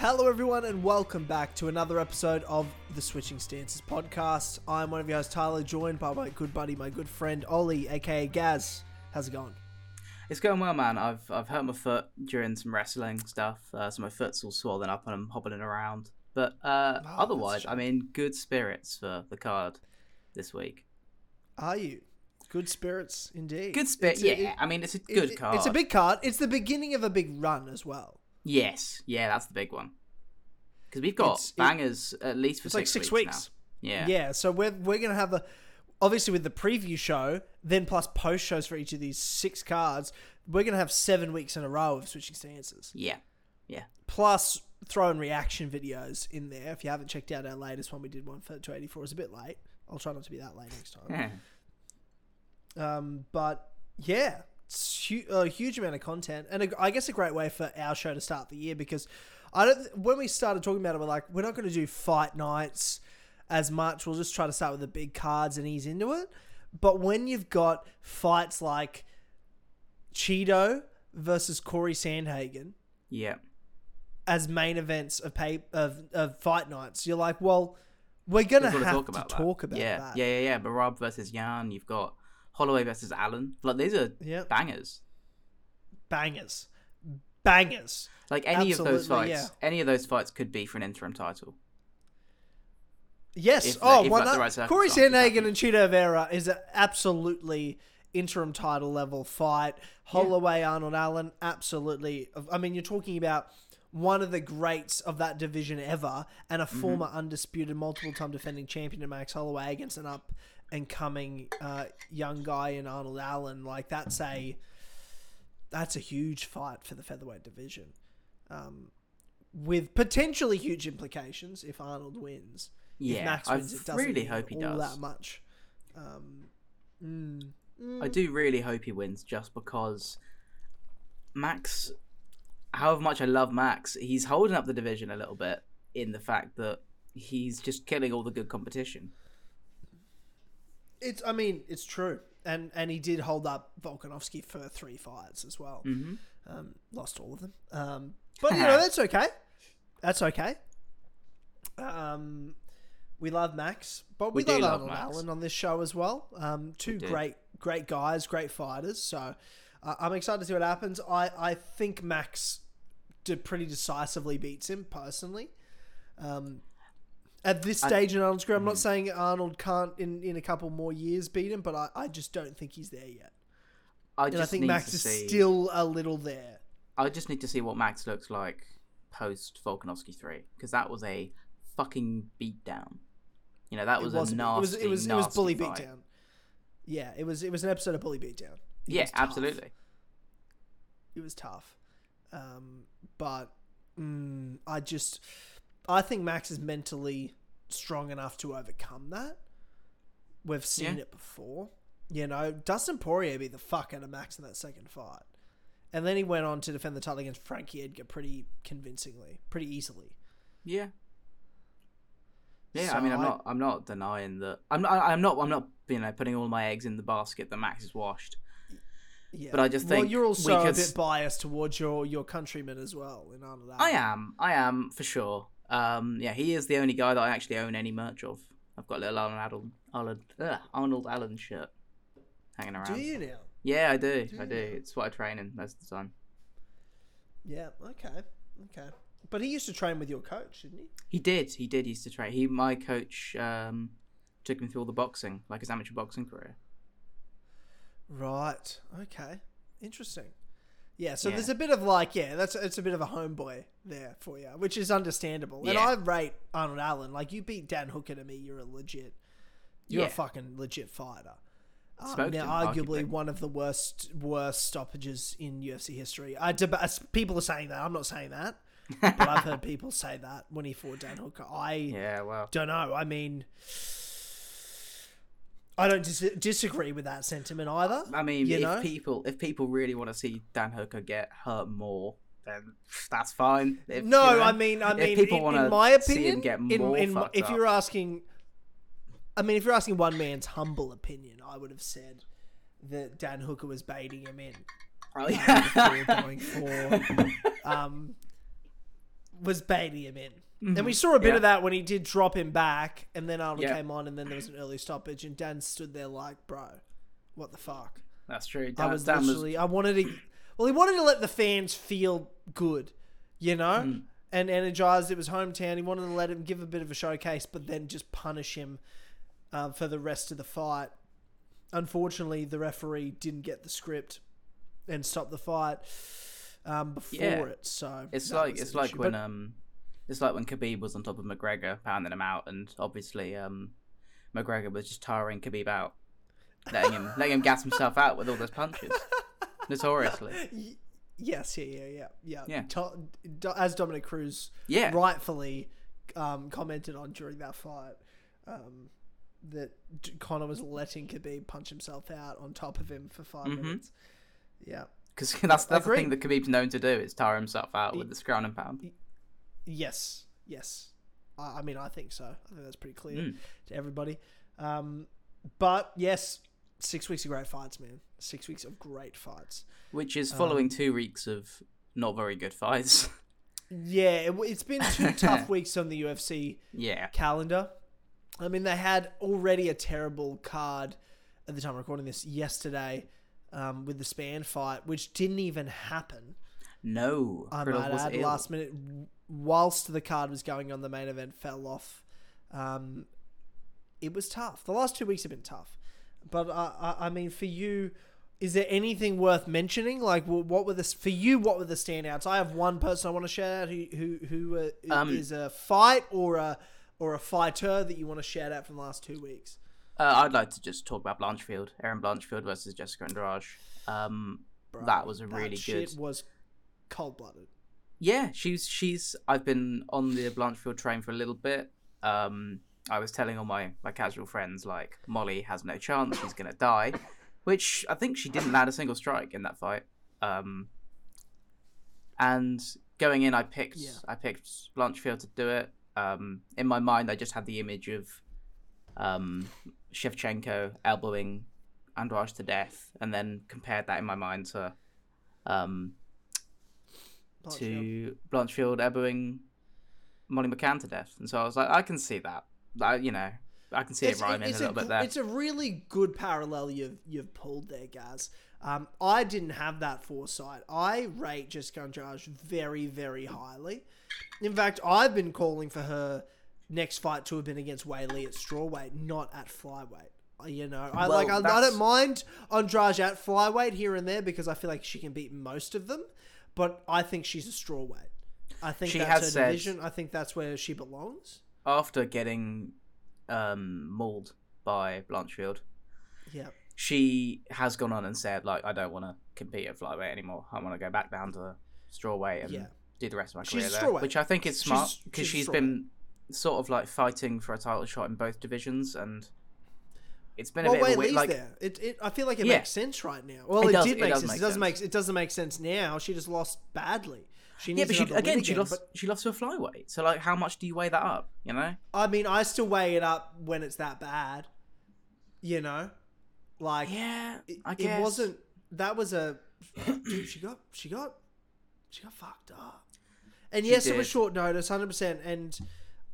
Hello, everyone, and welcome back to another episode of the Switching Stances podcast. I'm one of your hosts, Tyler, joined by my good buddy, my good friend, Ollie, aka Gaz. How's it going? It's going well, man. I've I've hurt my foot during some wrestling stuff, uh, so my foot's all swollen up and I'm hobbling around. But uh, Oh, otherwise, I'm in good spirits for the card this week. Are you? Good spirits, indeed. Good spirit, a- yeah. it- I mean, it's a good it- card. It's a big card. It's the beginning of a big run as well. Yes, yeah, that's the big one. Because we've got It's- it- bangers at least for It's six like six weeks. weeks. now. Yeah. Yeah, so we're we're gonna have a obviously with the preview show, then plus post shows for each of these six cards, we're gonna have seven weeks in a row of switching stances. yeah, yeah. Plus throwing reaction videos in there. If you haven't checked out our latest one, we did one for 284. It's a bit late. I'll try not to be that late next time. Um, but yeah, a huge amount of content, and a, I guess a great way for our show to start the year because I don't. When we started talking about it, we're like, we're not going to do fight nights as much. We'll just try to start with the big cards and ease into it. But when you've got fights like Chito versus Corey Sandhagen yeah. as main events of pay of, of fight nights, you're like, well, we're gonna have gotta to that. talk about yeah. that. Yeah, yeah, yeah. Merab versus Yan. You've got Holloway versus Allen. Like these are Yep. bangers. Bangers, bangers. Like any of those Absolutely, fights, any of those fights could be for an interim title. Yes. If oh, if, one like, right Corey Sandhagen and Chito Vera is an absolutely interim title level fight. Holloway, Arnold Allen, absolutely. I mean, you're talking about one of the greats of that division ever and a Mm-hmm. former undisputed multiple time defending champion in Max Holloway against an up and coming uh, young guy in Arnold Allen. Like, that's a. That's a huge fight for the featherweight division. Um, with potentially huge implications if Arnold wins if Yeah, Max I it doesn't really hope he all does. that much. Um, mm, I do really hope he wins just because Max, however much I love Max, he's holding up the division a little bit in the fact that he's just killing all the good competition. It's. I mean, it's true, and and he did hold up Volkanovski for three fights as well. hmm Um, lost all of them. Um, but you know that's okay. That's okay. Um, we love Max, but we, We love, love Arnold Max. Allen on this show as well. Um, two do. great, great guys, great fighters. So uh, I'm excited to see what happens. I I think Max did pretty decisively beats him personally. Um, at this I- stage in Arnold's career, I'm not Mhm. saying Arnold can't in, in a couple more years beat him, but I, I just don't think he's there yet. I And just I think Max is see. still a little there. I just need to see what Max looks like post Volkanovski three because that was a fucking beatdown. You know that was, was a nasty, it was it was it was bully beatdown. Yeah, it was it was an episode of bully beatdown. It Yeah, absolutely. It was tough, um, but mm, I just I think Max is mentally strong enough to overcome that. We've seen Yeah. it before. You know, Dustin Poirier beat the fuck out of Max in that second fight. And then he went on to defend the title against Frankie Edgar pretty convincingly, pretty easily. Yeah. Yeah, So I mean, I'm not, I'm not denying that. I'm not, I'm not, I'm not, you know, putting all my eggs in the basket that Max is washed. Yeah. But I just well, think you're we also a bit biased towards your your countrymen as well in Arnold I am, I am for sure. Um, yeah, he is the only guy that I actually own any merch of. I've got a little Arnold, Arnold, Arnold, Arnold Allen shirt hanging around. Do you now? Yeah, I do, Do I do. you? It's what I train in most of the time. Yeah. Okay. Okay. But he used to train with your coach, didn't he? He did, he did. He used to train. He, my coach, um, took him through all the boxing, like his amateur boxing career. Right. Okay. Interesting. Yeah. So Yeah. there's a bit of like, yeah, that's it's a bit of a homeboy there for you, which is understandable. And I rate Arnold Allen like you beat Dan Hooker to me. You're a legit. You're Yeah. a fucking legit fighter. Um, now, arguably one of the worst worst stoppages in UFC history. I deba- people are saying that. I'm not saying that, but I've heard people say that when he fought Dan Hooker. I Yeah, well, don't know. I mean, I don't dis- disagree with that sentiment either. I mean, you if know? people if people really want to see Dan Hooker get hurt more, then that's fine. If, no, you know, I mean, I mean, people in, in my opinion, get more in, fucked if you're asking, I mean, if you're asking one man's humble opinion, I would have said that Dan Hooker was baiting him in Oh, uh, yeah. before going for um, was baiting him in. And we saw a bit Mm-hmm. Yeah. of that when he did drop him back, and then Arnold Yeah. came on, and then there was an early stoppage, and Dan stood there like, "Bro, what the fuck?" That's true. I was Dan was literally, I wanted to, well, he wanted to let the fans feel good, you know, Mm. and energized. It was hometown. He wanted to let him give a bit of a showcase, but then just punish him um, for the rest of the fight. Unfortunately, the referee didn't get the script and stop the fight um, before Yeah. it. So It's like it's like issue. when But- um, it's like when Khabib was on top of McGregor, pounding him out, and obviously um, McGregor was just tiring Khabib out, letting him letting him gas himself out with all those punches, notoriously. Yes, yeah, yeah, yeah, yeah. Yeah. To- Do- as Dominick Cruz Yeah, rightfully um, commented on during that fight, um, that Conor was letting Khabib punch himself out on top of him for 5 Mhm. minutes. Yeah. because that's that's the thing that Khabib's known to do is tire himself out with the ground and pound. Yes. Yes. I, I mean, I think so. I think that's pretty clear Mm. to everybody. Um, but yes, six weeks of great fights, man. Six weeks of great fights. Which is Um, following two weeks of not very good fights. Yeah, it, it's been two tough weeks on the UFC yeah, calendar. I mean, they had already a terrible card at the time of recording this yesterday um, with the Spann fight, which didn't even happen. no, I Krylov might add, ill. last minute, whilst the card was going on, the main event fell off. Um, it was tough. The last two weeks have been tough. But I, I mean, for you, is there anything worth mentioning? Like, what were the for you? What were the standouts? I have one person I want to shout out who who who uh, Um, is a fight or a or a fighter that you want to shout out from the last two weeks. Uh, I'd like to just talk about Blanchfield, Erin Blanchfield versus Jessica Andrade. Um, Bro, that was a really good. It was cold blooded. Yeah, she's she's. I've been on the Blanchfield train for a little bit. Um, I was telling all my my casual friends like Molly has no chance, she's gonna die, which I think she didn't land a single strike in that fight. Um, and going in, I picked Yeah. I picked Blanchfield to do it. Um, in my mind, I just had the image of um, Shevchenko elbowing Andrade to death, and then compared that in my mind to um. To Blanchfield elbowing Molly McCann to death, and so I was like, I can see that. I, you know, I can see it rhyming a it's little bit there. It's a really good parallel you've you've pulled there, Gaz. Um, I didn't have that foresight. I rate Jessica Andrade very, very highly. In fact, I've been calling for her next fight to have been against Weili at strawweight, not at flyweight. Uh, You know, I Well, like. I, I don't mind Andrade at flyweight here and there because I feel like she can beat most of them. But I think she's a straw weight. I think She that's has her said- division. I think that's where she belongs. After getting um, mauled by Blanchfield, Yeah. she has gone on and said, like, I don't want to compete at flyweight anymore. I want to go back down to strawweight and Yeah. do the rest of my She's career there. Which I think is smart because she's a she's been sort of like fighting for a title shot in both divisions, and it's been a Well, bit a Weili's weird, like, there. It, it, I feel like it Yeah. makes sense right now. Well, It it, does- did it make sense. make it doesn't sense. make it doesn't make sense now. She just lost badly. She yeah, but she, win again, she lost. But She lost to a flyweight. So, like, how much do you weigh that up? You know? I mean, I still weigh it up when it's that bad. You know, like Yeah, it, I it guess. wasn't. That was a dude. She got she got she got fucked up. And She yes, it was short notice, hundred percent. And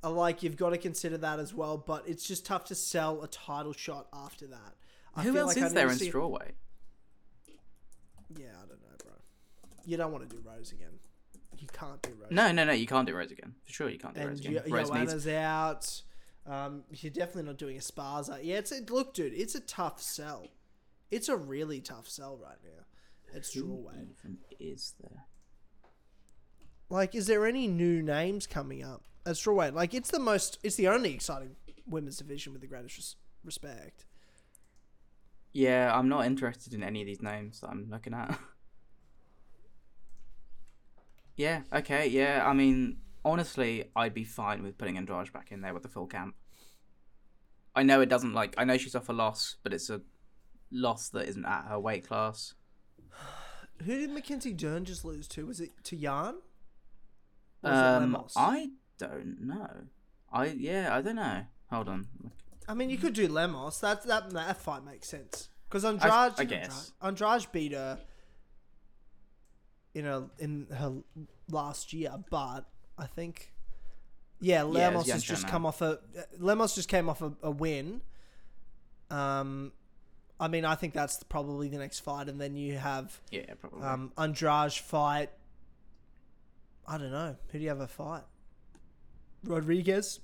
like you've got to consider that as well. But it's just tough to sell a title shot after that. I Who feel else like is there in see- strawweight? Yeah, I don't know, bro. You don't want to do Rose again. You can't do Rose. No, no, no. You can't do Rose again. For sure, you can't do Rose again. Yo- Rose needs. Out. Um, you're definitely not doing Esparza. Yeah, it's a, look, dude. It's a tough sell. It's a really tough sell right now. It's strawweight. is there? Like, is there any new names coming up at strawweight? Like, it's the most. It's the only exciting women's division with the greatest res- respect. Yeah, I'm not interested in any of these names that I'm looking at. yeah, okay, yeah. I mean, honestly, I'd be fine with putting Andrade back in there with the full camp. I know it doesn't like. I know she's off a loss, but it's a loss that isn't at her weight class. Who did Mackenzie Dern just lose to? Was it to Yan? Or was it Um, I don't know. I yeah, I don't know. Hold on. I mean, you could do Lemos. That that that fight makes sense because Andrade, I guess. Andrade, beat her in a in her last year, but I think. Yeah, Yeah, Lemos Yan has just come off a Lemos just came off a, a win. Um, I mean, I think that's probably the next fight, and then you have Yeah, probably. um Andrade fight. I don't know who do you have a fight? Rodriguez.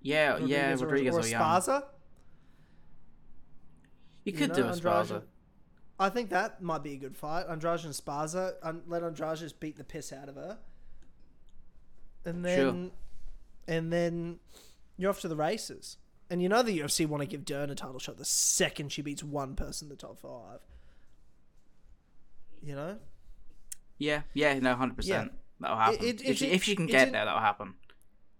yeah, yeah, Rodriguez or, or, Young. You could know, do Esparza. I think that might be a good fight. Andrade and Esparza. Un- let Andrade just beat the piss out of her. And then, and then you're off to the races. And you know the UFC want to give Dern a title shot the second she beats one person in the top five. You know? Yeah, yeah, no, hundred percent. That'll happen. it- if, she, if she can get there, that'll happen.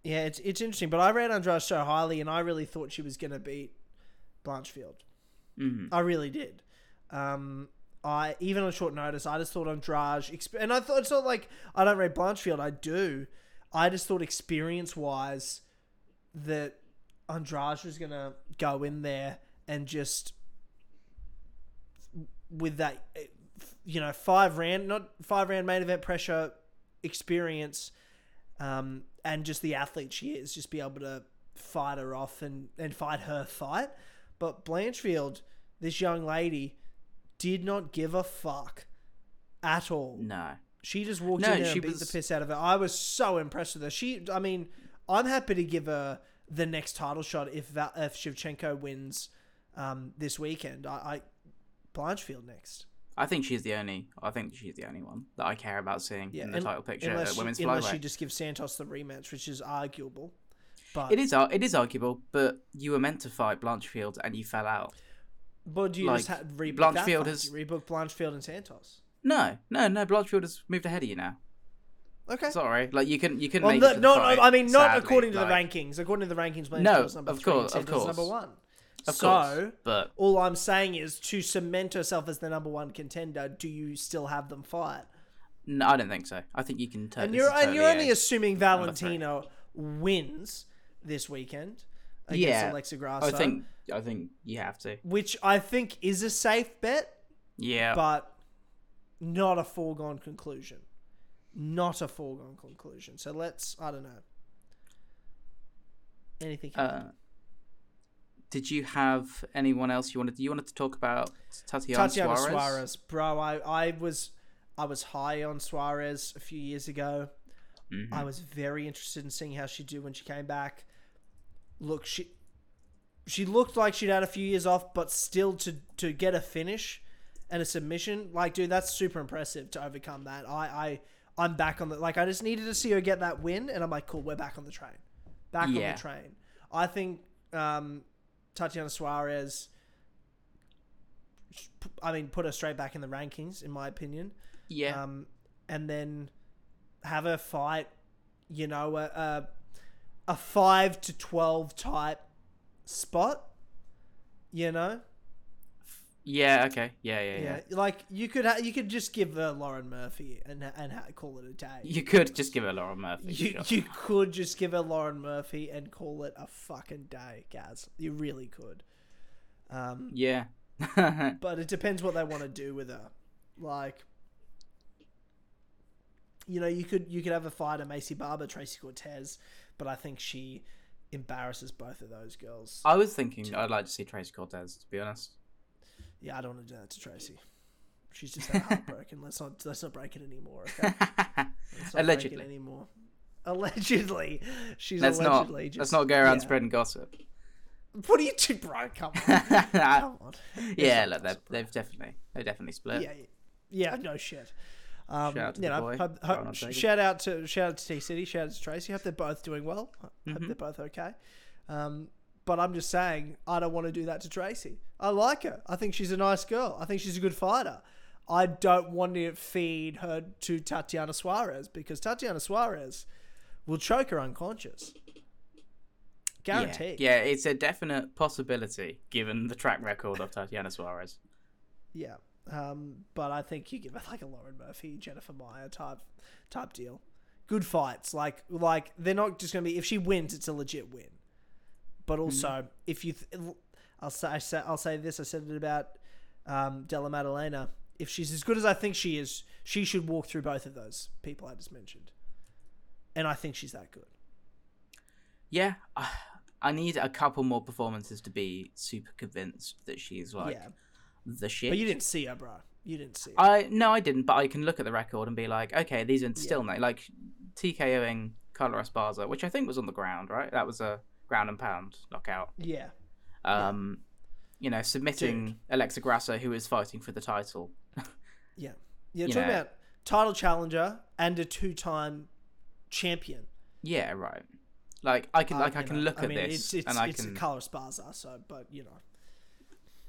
Yeah, it's it's interesting. But I rate Andrade so highly, and I really thought she was going to beat Blanchfield. hmm I really did. Um, I even on short notice, I just thought Andrade, exp- and I thought it's not like I don't rate Blanchfield. I do. I just thought experience wise that Andrade was gonna go in there and just with that, eh, you know, five round, not five round main event pressure experience, um, and just the athlete she is, just be able to fight her off and, and fight her fight. But Blanchfield, this young lady, did not give a fuck at all. No. She just walked No, in there she and beat was- the piss out of her. I was so impressed with her. She, I mean, I'm happy to give her the next title shot if if Shevchenko wins um, this weekend. I, I Blanchfield next. I think she's the only. I think she's the only one that I care about seeing Yeah, in the un- title picture unless she, women's unless flyweight. she just gives Santos the rematch, which is arguable. But it is it is arguable, but you were meant to fight Blanchfield and you fell out. But do you just like, ha- rebook Blanchfield has- Do you rebook Blanchfield and Santos. No, no, no. Blanchfield has moved ahead of you now. Okay. Sorry, like you can you can Well, make no, it to the no, fight, I mean not sadly, according to the rankings. According to the rankings, No, Blanchfield's number of three and course, of Santos is number one. Of so, course, but all I'm saying is to cement herself as the number one contender. Do you still have them fight? no, I don't think so. I think you can. To- And you're is and you're only a- assuming. Valentina wins this weekend against Yeah, Alexa Grasso, I think. I think you have to. which I think is a safe bet, Yeah. but not a foregone conclusion. Not a foregone conclusion. So let's. I don't know. Anything. Uh, did you have anyone else you wanted? You wanted to talk about Tatiana, Tatiana Suarez? Suarez, bro. I, I was I was high on Suarez a few years ago. Mhm. I was very interested in seeing how she'd do when she came back. Look, she she looked like she'd had a few years off, but still to to get a finish and a submission, like dude, that's super impressive to overcome that. I I I'm back on the like I just needed to see her get that win, and I'm like, cool, we're back on the train, back on the train. I think um, Tatiana Suarez. I mean, put her straight back in the rankings, in my opinion Yeah. um, and then have her fight, you know, a, a a five to twelve type spot. You know, yeah. Okay. Yeah. Yeah. yeah, Yeah. like you could ha- you could just give her Lauren Murphy and and ha- call it a day. You could just give her Laura Murphy. You, sure. you could just give her Lauren Murphy and call it a fucking day, Gaz. You really could. Um, Yeah. but it depends what they want to do with her. Like, you know, you could you could have a fighter, Maycee Barber, Tracy Cortez, but I think she embarrasses both of those girls. I was thinking I'd like to see Tracy Cortez. To be honest. Yeah, I don't want to do that to Tracy. She's just that heartbroken. let's not let's not break it anymore. Okay? Not Allegedly. it anymore. Allegedly, she's Let's not. allegedly just. let's not go around yeah. spreading gossip. What are you two, bro? Come on, come on. yeah, look, not they've, they've definitely they definitely split. Yeah, yeah, no shit. Um, Shout out to you know, boy, hope- hope- shout out to shout out to T City, shout out to Tracy. Hope they're both doing well. Hope Mhm. they're both okay. Um, but I'm just saying, I don't want to do that to Tracy. I like her. I think she's a nice girl. I think she's a good fighter. I don't want to feed her to Tatiana Suarez because Tatiana Suarez will choke her unconscious. Guaranteed. Yeah, yeah, it's a definite possibility given the track record of Tatiana Suarez. Yeah. Um, but I think you give it like a Lauren Murphy, Jennifer Maia type type deal. Good fights, like like they're not just gonna be. If she wins, it's a legit win. But also, if you, th- I'll say, I say I'll say this. I said it about um, Della Maddalena. If she's as good as I think she is, she should walk through both of those people I just mentioned. and I think she's that good. Yeah, I- I need a couple more performances to be super convinced that she's like yeah, the shit. but you didn't see her, bro. You didn't see her. I no, I didn't. But I can look at the record and be like, okay, these are still no like TKOing Carla Esparza, which I think was on the ground, right? That was a ground and pound knockout. yeah, Um, you know, submitting Alexa Grasso, who is fighting for the title. yeah. You talking know- about title challenger and a two-time champion. Yeah, right. Like I can Uh, like I can know, look I at mean, this It's, it's, and I it's can Carla Esparza, so but you know,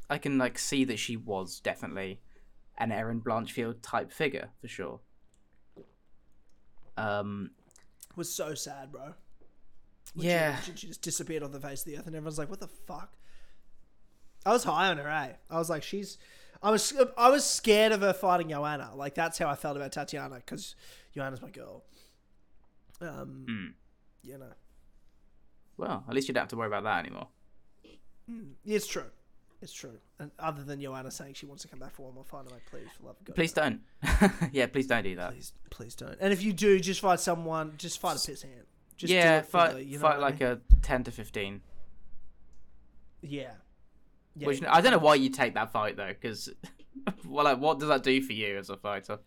I can like see that she was definitely an Erin Blanchfield type figure for sure. Um, was so sad, bro. When yeah, she, she just disappeared off the face of the earth, and everyone's like, "What the fuck?" I was high on her, eh? I was like, "She's." I was I was scared of her fighting Joanna. Like that's how I felt about Tatiana because Joanna's my girl. Um, Mm. you know, well, at least you don't have to worry about that anymore. it's true. It's true. And other than Joanna saying she wants to come back for one more fight, I'm like, please, for love of God, Please don't. yeah, please don't do that. please, please don't. And if you do, just fight someone. Just fight a piss hand. Just yeah, fight the- you know fight what I like mean? a ten to fifteen. yeah. Yeah, Which I don't know why you take that fight though, because well, like, what does that do for you as a fighter?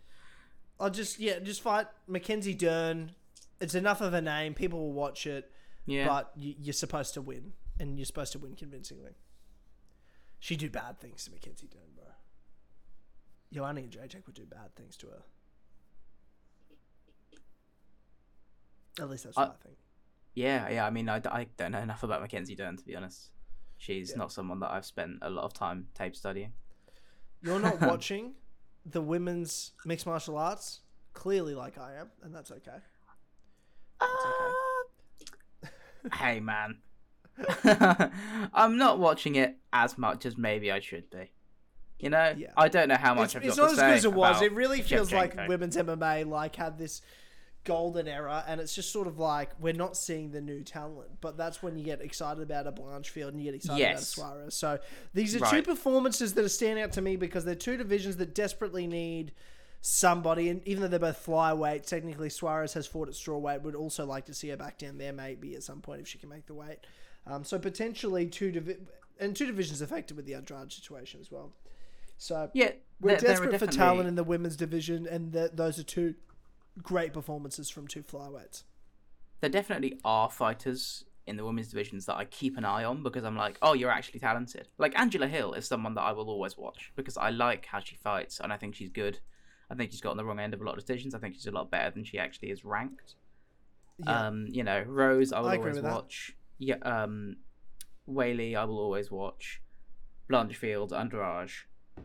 I'll just yeah, just fight Mackenzie Dern. It's enough of a name. People will watch it, Yeah, but you, you're supposed to win, and you're supposed to win convincingly. She do bad things to Mackenzie Dern, bro. Joanna and JJ would do bad things to her. At least that's what I, think. yeah, yeah. I mean, I, I don't know enough about Mackenzie Dern to be honest. She's Yeah. not someone that I've spent a lot of time tape studying. You're not watching the women's mixed martial arts clearly like I am, and that's okay. Uh, hey man, I'm not watching it as much as maybe I should be. You know, Yeah. I don't know how much It's, I've it's got not to as good as it was. It really feels like women's MMA like had this golden era, and it's just sort of like we're not seeing the new talent. But that's when you get excited about a Blanchfield and you get excited Yes. about a Suarez. So these are two performances that are standing out to me because they're two divisions that desperately need somebody. And even though they're both flyweight, technically Suarez has fought at strawweight. Would also like to see her back down there maybe at some point if she can make the weight. Um, so potentially two divi- and two divisions affected with the Andrade situation as well. So Yeah, we're desperate for talent in the women's division, and th- those are two great performances from two flyweights. there definitely are fighters in the women's divisions that I keep an eye on because I'm like, oh, you're actually talented. Like Angela Hill is someone that I will always watch because I like how she fights and I think she's good. I think she's got on the wrong end of a lot of decisions. I think she's a lot better than she actually is ranked. Yeah, Um, you know, Rose, I will I always with that. watch. Yeah, um, Weili, I will always watch. Blanchfield, Andrade,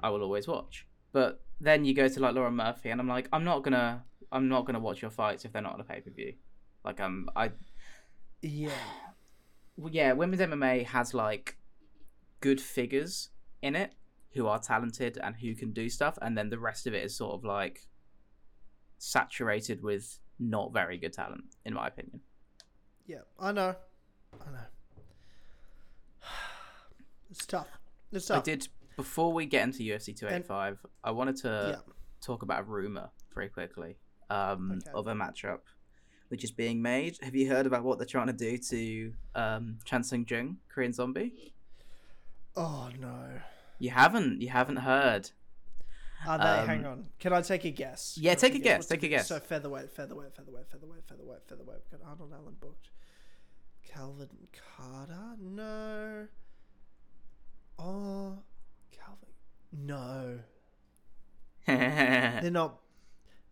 I will always watch. But then you go to like Laura Murphy, and I'm like, I'm not gonna, I'm not gonna watch your fights if they're not on a pay per view. Like, um, I, yeah, well, yeah, women's MMA has like good figures in it who are talented and who can do stuff, and then the rest of it is sort of like saturated with not very good talent, in my opinion. yeah. I know, I know. It's tough. It's tough. I did before we get into UFC 285. I wanted to Yeah. talk about a rumor very quickly um, Okay. of a matchup which is being made. Have you heard about what they're trying to do to um, Chan Sung Jung, Korean Zombie? Oh no. You haven't. You haven't heard. Are they? Um, hang on. Can I take a guess? Yeah, take a guess, What's take a guess. So featherweight, featherweight, featherweight, featherweight, featherweight, featherweight. We've got Arnold Allen booked. Calvin Kattar? No. Oh, Calvin. No. They're not.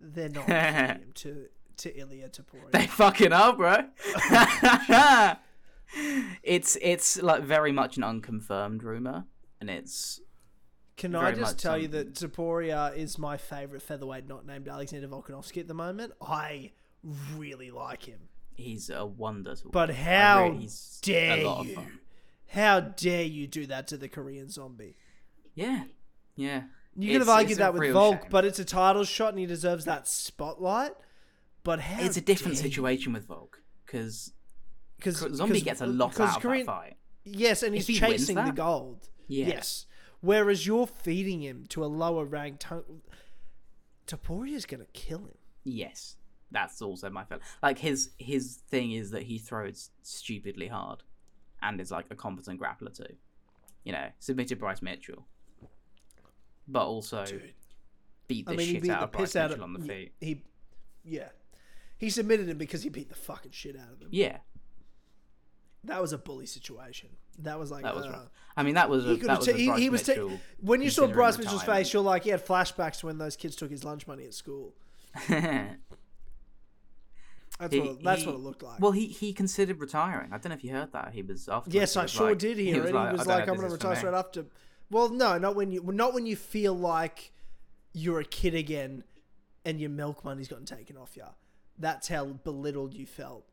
They're not him to to Ilia Topuria. they fucking are, bro. it's it's like very much an unconfirmed rumor, and it's Can I just tell you that Topuria is my favorite featherweight not named Alexander Volkanovski at the moment? I really like him. he's a wonder. But how really- dare a lot of you? How dare you do that to the Korean zombie? Yeah, yeah. You could have argued that with Volk, shame. but it's a title shot and he deserves that spotlight. But how it's a different dare situation with Volk because because Zombie gets a lot out of that fight. Yes, and If he's he chasing the gold. Yeah. Yes. Whereas you're feeding him to a lower ranked. Topuria's going to kill him. Yes. that's also my fault. Like his his thing is that he throws stupidly hard, and is like a competent grappler too. You know, submitted Bryce Mitchell, but also Dude. beat the I mean, shit beat out the of Bryce piss out Mitchell of on the feet. He, yeah, he submitted him because he beat the fucking shit out of him. Yeah, That was a bully situation. That was like that was uh. I mean, that was a, He that was a he, he was Mitchell. when you saw Bryce Mitchell's face, you're like, he had flashbacks to when those kids took his lunch money at school. That's He- what it, that's he- what it looked like. well, he he considered retiring. I don't know if you heard that. He was after. yes, I sure did hear it. He was like, "I'm going to retire straight after." Well, no, not when you not when you feel like you're a kid again, and your milk money's gotten taken off you. That's how belittled you felt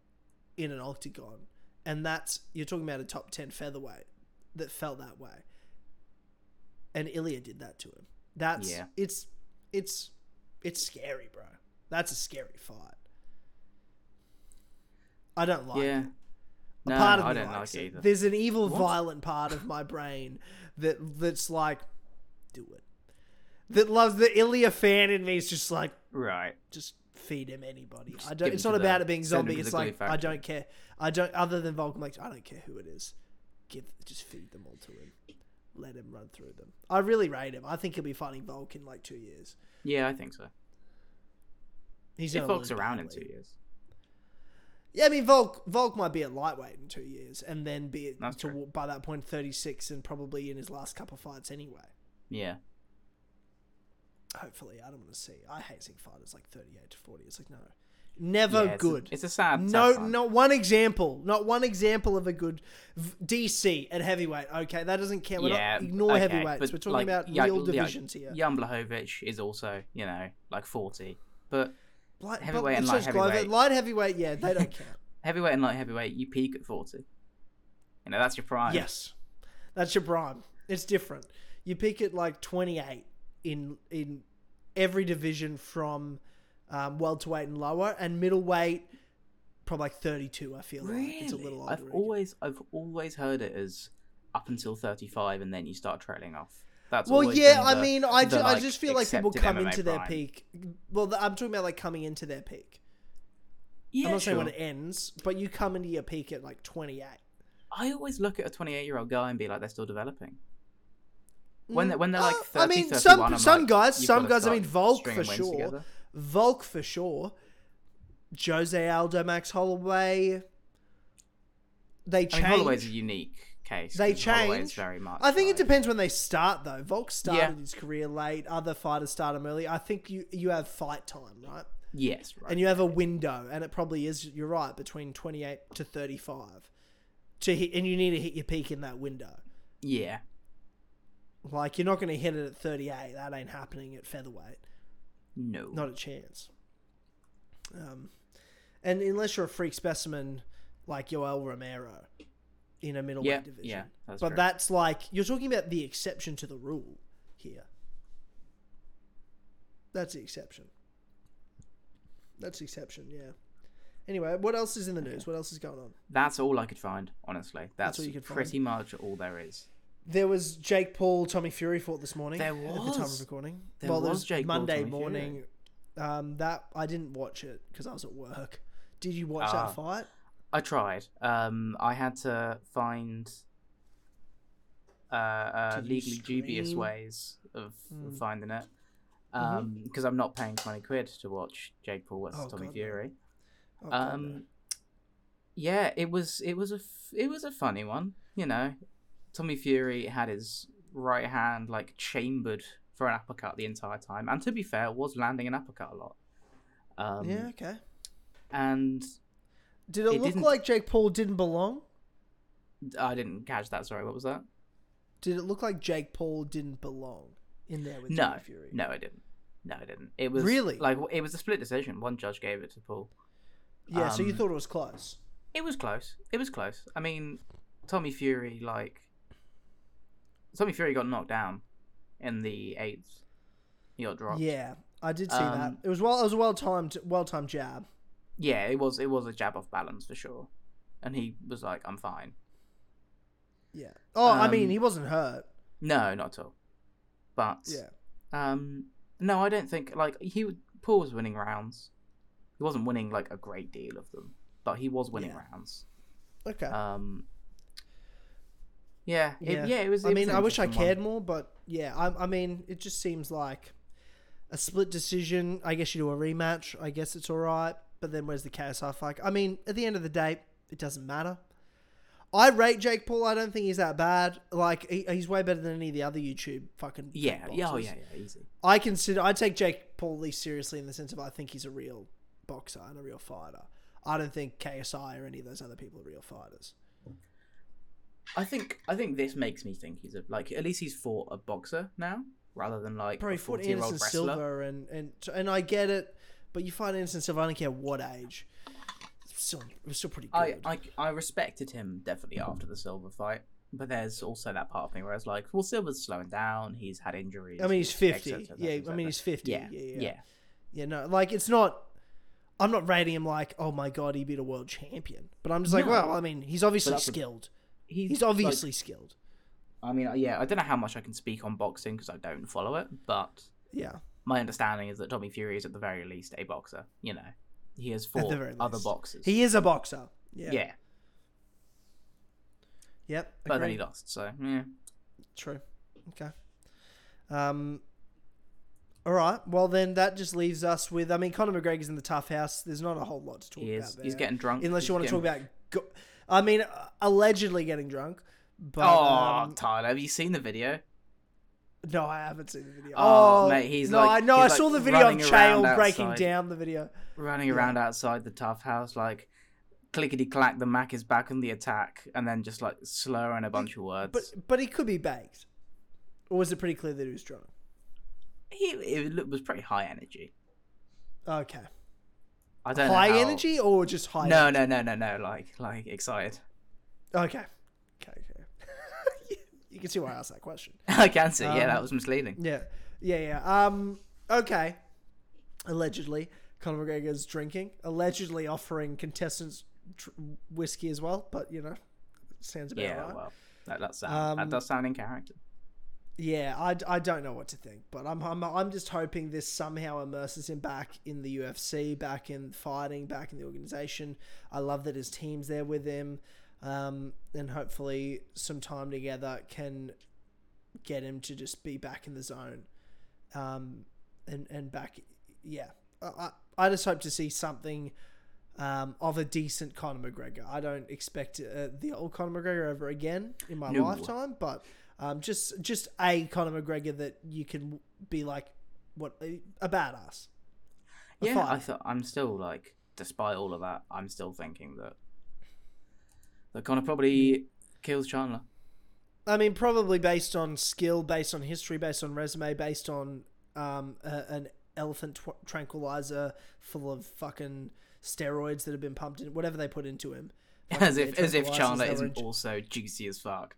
in an octagon, and that's you're talking about a top ten featherweight that felt that way. And Ilia did that to him. That's Yeah. it's it's it's scary, bro. That's a scary fight. I don't like Yeah. it. A No, part of I don't like it. it either. There's an evil, What? violent part of my brain that that's like, do it. That loves the Ilia fan in me is just like, Right. just feed him anybody. I don't. It's not the- about it being zombie. It's like I don't care. I don't. Other than Vulcan, like I don't care who it is. Give just feed them all to him. Let him run through them. I really rate him. I think he'll be fighting Volk in like two years. Yeah, I think so. He's If lose around in two years. Yeah, I mean Volk Volk might be at lightweight in two years, and then be at, to, by that point thirty six, and probably in his last couple fights anyway. Yeah. Hopefully, I don't want to see. I hate seeing fighters like thirty eight to forty. It's like no, never Yeah, it's a- good. it's a sad. no, sad not one example. Not one example of a good v- DC at heavyweight. Okay, that doesn't count. We're yeah, not ignore okay, heavyweights. We're talking like, about real yeah, divisions here. Jan is also, you know, like forty, but Light, heavyweight and light heavyweight. Light heavyweight, yeah, they don't count. heavyweight and light heavyweight, you peak at forty. You know, that's your prime. Yes, that's your prime. It's different. You peak at like twenty eight in in every division from um, welterweight and lower, and middleweight probably like thirty two. I feel like it's a little older. I've always, I've always heard it as up until thirty-five, and then you start trailing off. That's Well, yeah, been I mean, I, the, ju- I just feel like people come MMA into their peak. Well, th- I'm talking about like coming into their peak. Yeah, I'm not saying when it ends, but you come into your peak at like 28. I always look at a 28 year old guy and be like, they're still developing. When they're, Mm, when they're like uh, 30, I mean, some I'm some like, guys, some guys. I mean, Volk for sure. together. Volk for sure. Jose Aldo, Max Holloway. They I mean, change. Holloway's a unique case. They change. very much. I think it depends when they start, though. Volk started Yeah. his career late. Other fighters start him early. I think you you have fight time, right? Yes, right. and you have a window, and it probably is. You're right, between 28 to 35, to hit, and you need to hit your peak in that window. yeah. Like you're not going to hit it at 38. That ain't happening at featherweight. No. Not a chance. Um, and unless you're a freak specimen like Yoel Romero in a middleweight yeah, division. yeah. That's but true. that's like you're talking about the exception to the rule here. That's the exception. That's the exception, yeah. Anyway, what else is in the news? What else is going on? That's all I could find, honestly. That's, all you could find? pretty much all there is. There was Jake Paul, Tommy Fury fought this morning. There was at the time of recording. There well, was was Jake Paul, Monday Tommy morning. Um, that I didn't watch it because I was at work. Did you watch Ah. that fight? I tried. Um, I had to find uh, uh, legally dubious ways of, Mm. finding it. Because I'm not paying 20 quid to watch Jake Paul versus Oh, Tommy God, no. Fury. Oh, God, um, no. yeah, it was it was a f- it was a funny one. You know, Tommy Fury had his right hand like chambered for an uppercut the entire time, and to be fair, was landing an uppercut a lot. Um, yeah, okay. and Did it, it look didn't- like Jake Paul didn't belong? I didn't catch that. Sorry, what was that? Did it look like Jake Paul didn't belong in there with No, Tommy Fury? no, it didn't. No, it didn't. It was Really? like it was a split decision. One judge gave it to Paul. Yeah, so you Um, thought it was close. It was close. It was close. I mean, Tommy Fury like Tommy Fury got knocked down in the eighth. He got dropped. Yeah, I did see that. Um, It was well. It was a well timed, well timed jab. Yeah, it was. It was a jab off balance for sure, and he was like, "I'm fine." Yeah. Oh, I mean, Um, he wasn't hurt. No, not at all. But Yeah. um, no, I don't think like he Paul was winning rounds. He wasn't winning like a great deal of them, but he was winning Yeah. rounds. Okay. Um, yeah, yeah. it, yeah, it was. I it was mean, an I wish I interesting one. cared more, but yeah, I, I mean, it just seems like a split decision. I guess you do a rematch. I guess it's all right. But then where's the KSI fight? I mean, at the end of the day, it doesn't matter. I rate Jake Paul. I don't think he's that bad. Like he, he's way better than any of the other YouTube fucking Yeah, yeah, oh yeah, yeah, easy. I consider I take Jake Paul least seriously in the sense of I think he's a real boxer and a real fighter. I don't think KSI or any of those other people are real fighters. I think I think this makes me think he's a like at least he's fought a boxer now rather than like Bro, a forty year old wrestler. Silva and, and and I get it, but you fight Anderson Silva, I don't care what age. It's still, it was still pretty I, good. I I respected him definitely after the Silva fight, but there's also that part of me where it's like, well, Silva's slowing down. He's had injuries. I mean, he's et fifty. cetera, et cetera, yeah, I mean, he's fifty. yeah, Yeah, yeah, yeah, yeah. no, like it's not. I'm not rating him like, oh my god, he beat a world champion. But I'm just like, No. well, I mean, he's obviously that's a- skilled. He's, He's like- obviously skilled. I mean, yeah, I don't know how much I can speak on boxing because I don't follow it, but Yeah, my understanding is that Tommy Fury is at the very least a boxer. You know, he has fought other boxers. He is a boxer. Yeah. yeah, Yep. but then he lost. So yeah, True. Okay. Um. All right. Well, then that just leaves us with. I mean, Conor McGregor's in the TUF house. There's not a whole lot to talk he about there. He's getting drunk. Unless He's you want to talk about. Go- I mean, allegedly getting drunk. But oh, um, Tyler, have you seen the video? No, I haven't seen the video. Oh, oh mate, he's no, like- I he's I saw like the video of Chael breaking down the video. Running Yeah. around outside the TUF house, like clickety clack. The Mac is back on the attack, and then just like slurring a bunch of words. But but he could be baked, or was it pretty clear that he was drunk? he it was pretty high energy. Okay. I don't know High how- energy or just high? No, energy? no, no, no, no. Like, like excited. Okay. You can see why I asked that question. I can see. yeah, that Um, was misleading. Yeah, yeah, yeah. Um, okay. Allegedly, Conor McGregor's drinking. Allegedly offering contestants tr- whiskey as well, but you know, sounds about Yeah, right. well, that does sound Um, that does sound in character. Yeah, I, I don't know what to think, but I'm, I'm I'm just hoping this somehow immerses him back in the UFC, back in fighting, back in the organization. I love that his team's there with him, um, and hopefully some time together can get him to just be back in the zone, um, and and back. Yeah, I I just hope to see something. Um, of a decent Conor McGregor. I don't expect uh, the old Conor McGregor ever again in my No. lifetime, but um, just just a Conor McGregor that you can be like, what a, a badass. A Yeah, fighter. I thought I'm still like, despite all of that, I'm still thinking that that Conor probably kills Chandler. I mean, probably based on skill, based on history, based on resume, based on um, a, an elephant tw- tranquilizer full of fucking steroids that have been pumped in, whatever they put into him. As if as if Chandler isn't in- also juicy as fuck.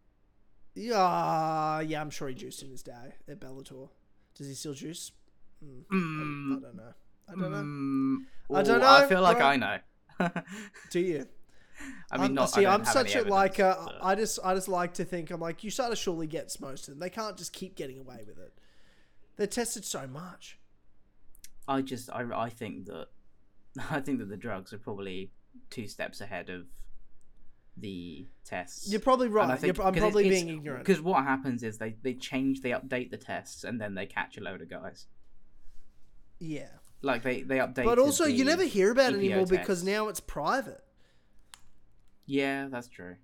Yeah, yeah, I'm sure he juiced in his day at Bellator. Does he still juice? Mm, I, Mm, I don't know. I don't know. mm, I don't know. I feel like bro. I know. Do you? I mean, I'm- not. see, I I'm have such a like. Uh, but- I just, I just like to think. I'm like, USADA surely gets most of them. They can't just keep getting away with it. They're tested so much. I just I, I think that I think that the drugs are probably two steps ahead of the tests. You're probably And I right. think- You're, I'm 'cause it's- probably it's- being ignorant. Because what happens is they they change, they update the tests, and then they catch a load of guys. Yeah, Like they they update. but also you never hear about it anymore because now it's private. Yeah, that's true.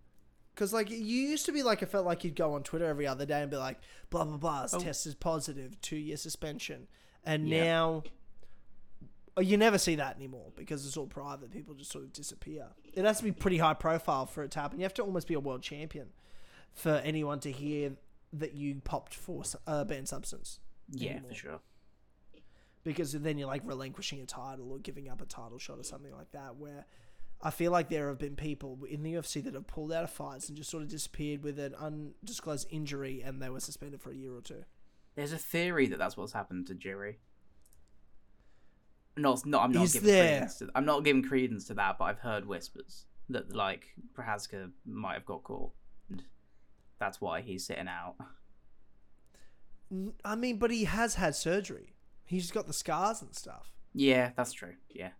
Because like you used to be like, I felt like you'd go on Twitter every other day and be like, blah blah blah, Oh. test is positive, two year suspension, and Yeah. now oh, you never see that anymore because it's all private. People just sort of disappear. It has to be pretty high profile for it to happen. You have to almost be a world champion for anyone to hear that you popped for a uh, banned substance. Yeah, Anymore. for sure. because then you're like relinquishing a title or giving up a title shot or something like that. Where I feel like there have been people in the UFC that have pulled out of fights and just sort of disappeared with an undisclosed injury, and they were suspended for a year or two. There's a theory that that's what's happened to Jiri. Not, not. I'm not Is giving there? credence. To, I'm not giving credence to that, but I've heard whispers that like Prochazka might have got caught, and that's why he's sitting out. I mean, but he has had surgery. He's got the scars and stuff. Yeah, that's true. Yeah,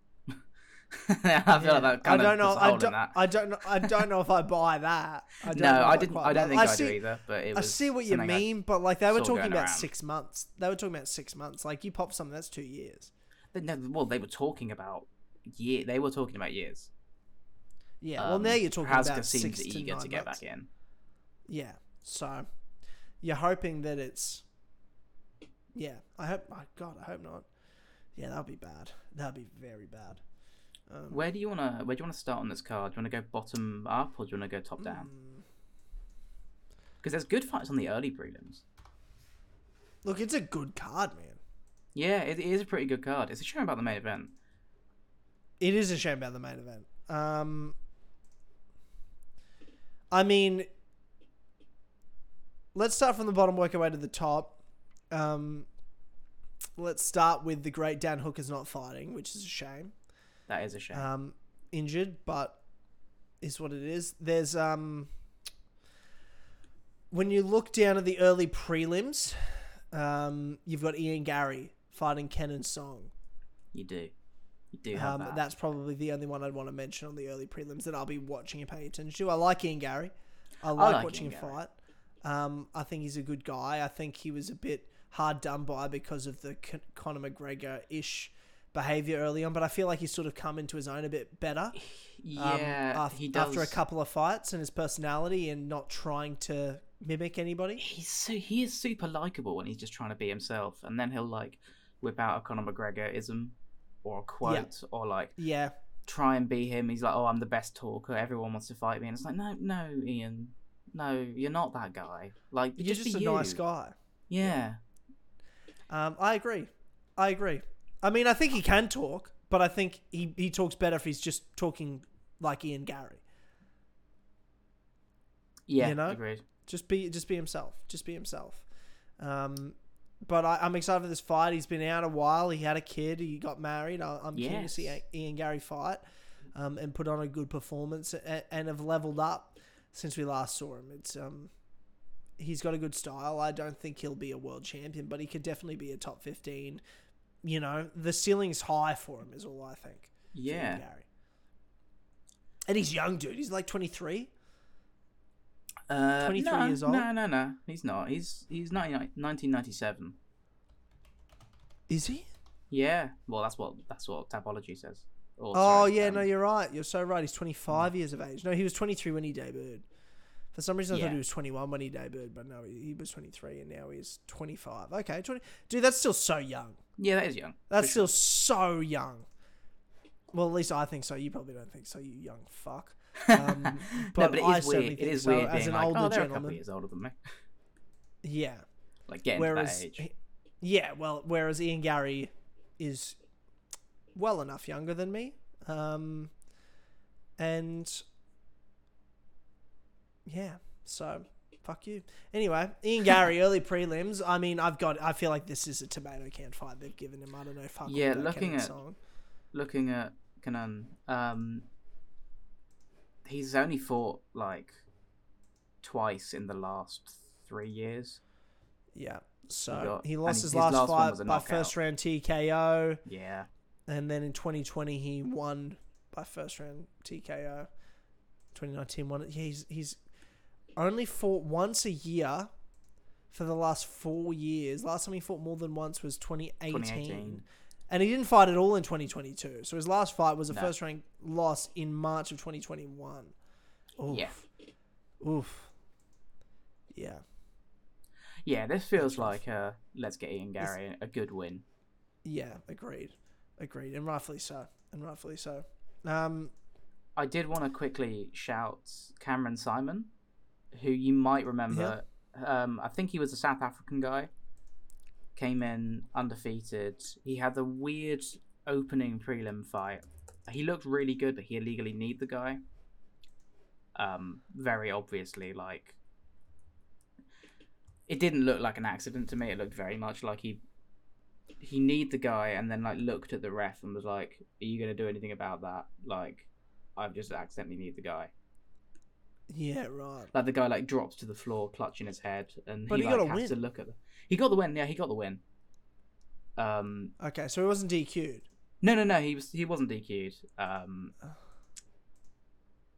I feel like that I don't of know. I don't. that. I don't know. I don't know if I buy that. I don't no, know I didn't. I don't think I, see, do either. But it I see what you I- mean, but like they were talking about around. six months. They were talking about six months. Like you pop something that's two years. They- no, well, they were talking about year. They were talking about years. Yeah. well, Um, now you're talking Haska about seems six to eager nine to get months. back in. Yeah. So you're hoping that it's. Yeah, I hope. My God, I hope not. Yeah, that'll be bad. That'll be very bad. Um, Where do you wanna? Where do you wanna start on this card? Do you wanna go bottom up or do you wanna go top down? Because there's good fights on the early prelims. look, it's a good card, man. Yeah, it is a pretty good card. It's a shame about the main event. It is a shame about the main event. Um, I mean, let's start from the bottom, work our way to the top. Um, let's start with the great Dan Hooker's not fighting, which is a shame. That is a shame. Um, injured, but is what it is. There's um, when you look down at the early prelims, um, you've got Ian Garry fighting Kenan Song. you do. You do have Um, that. that's probably the only one I'd want to mention on the early prelims that I'll be watching and paying attention to. I like Ian Garry. I like, like watching him fight. Um, I think he's a good guy. I think he was a bit hard done by because of the Con- Conor McGregor ish behavior early on, but I feel like he's sort of come into his own a bit better. um, yeah, he does. after a couple of fights and his personality and not trying to mimic anybody. He's so he is super likable when he's just trying to be himself, and then he'll like whip out a Conor McGregor ism or a quote or like Yeah, try and be him. He's like, "Oh, I'm the best talker. Everyone wants to fight me." And it's like, "No, no, Ian, no, you're not that guy. Like, you're just, just, a you. nice guy. Yeah, Um, I agree. I agree. I mean, I think he can talk, but I think he, he talks better if he's just talking like Ian Garry. yeah, You know? agreed. Just be just be himself. Just be himself. Um, but I, I'm excited for this fight. He's been out a while. He had a kid. He got married. I, I'm keen to see Ian Garry fight um, and put on a good performance and, and have leveled up since we last saw him. It's um, he's got a good style. I don't think he'll be a world champion, but he could definitely be a top 15. You know, the ceiling's high for him, is all I think. Yeah, Garry. And he's young, dude. He's like 23. uh, 23 no, years old? No, no, no, he's not. He's he's 19, 1997. Is he? Yeah, well, that's what that's what Tapology says. Or, Oh sorry, yeah, um, no, you're right. You're so right. He's 25 years of age. No, he was 23 when he debuted. For some reason, I thought he was 21 when he debuted, but no, he, he was 23, and now he's 25. Okay, 20. Dude, that's still so young. Yeah, that is young. That's still sure. so young. Well, at least I think so. You probably don't think so, you young fuck. Um, no, but but I certainly weird. Think is so, weird as an like, older oh, they're a couple gentleman. years older than me. Yeah. Like getting whereas, to that age. yeah, well, whereas Ian Garry is well enough younger than me, um, and yeah, so fuck you. Anyway, Ian Garry, early prelims. I mean, I've got. I feel like this is a tomato can fight they've given him. I don't know. Fuck. Yeah, looking at- Song. Looking at Kenan, um, he's only fought like twice in the last three years. Yeah. So got- he lost his- his, last, last fight by first round TKO. Yeah, And then in 2020, he won by first round TKO. 2019 won it. Yeah, he's, he's only fought once a year for the last four years. Last time he fought more than once was 2018. 2018. And he didn't fight at all in 2022. So his last fight was a No. first round loss in March of 2021. Oof. Yeah. Oof. Yeah. yeah. This feels like uh, let's get Ian Garry a good win. Yeah. Agreed. Agreed. And rightfully so. And rightfully so. Um, I did want to quickly shout Cameron Saaiman, who you might remember. Um, I think he was a South African guy. Came in undefeated. He had the weird opening prelim fight. He looked really good, but he illegally kneed the guy. Um, very obviously, like it didn't look like an accident to me. It looked very much like he he kneed the guy and then like looked at the ref and was like, "Are you gonna do anything about that?" Like, I've just accidentally kneed the guy. Yeah, right. Like the guy like drops to the floor, clutching his head, and But he, he like got a has win. to look at. The... He got the win. Yeah, he got the win. Um, Okay, so he wasn't DQ'd. No, no, no. He was he wasn't DQ'd. Um,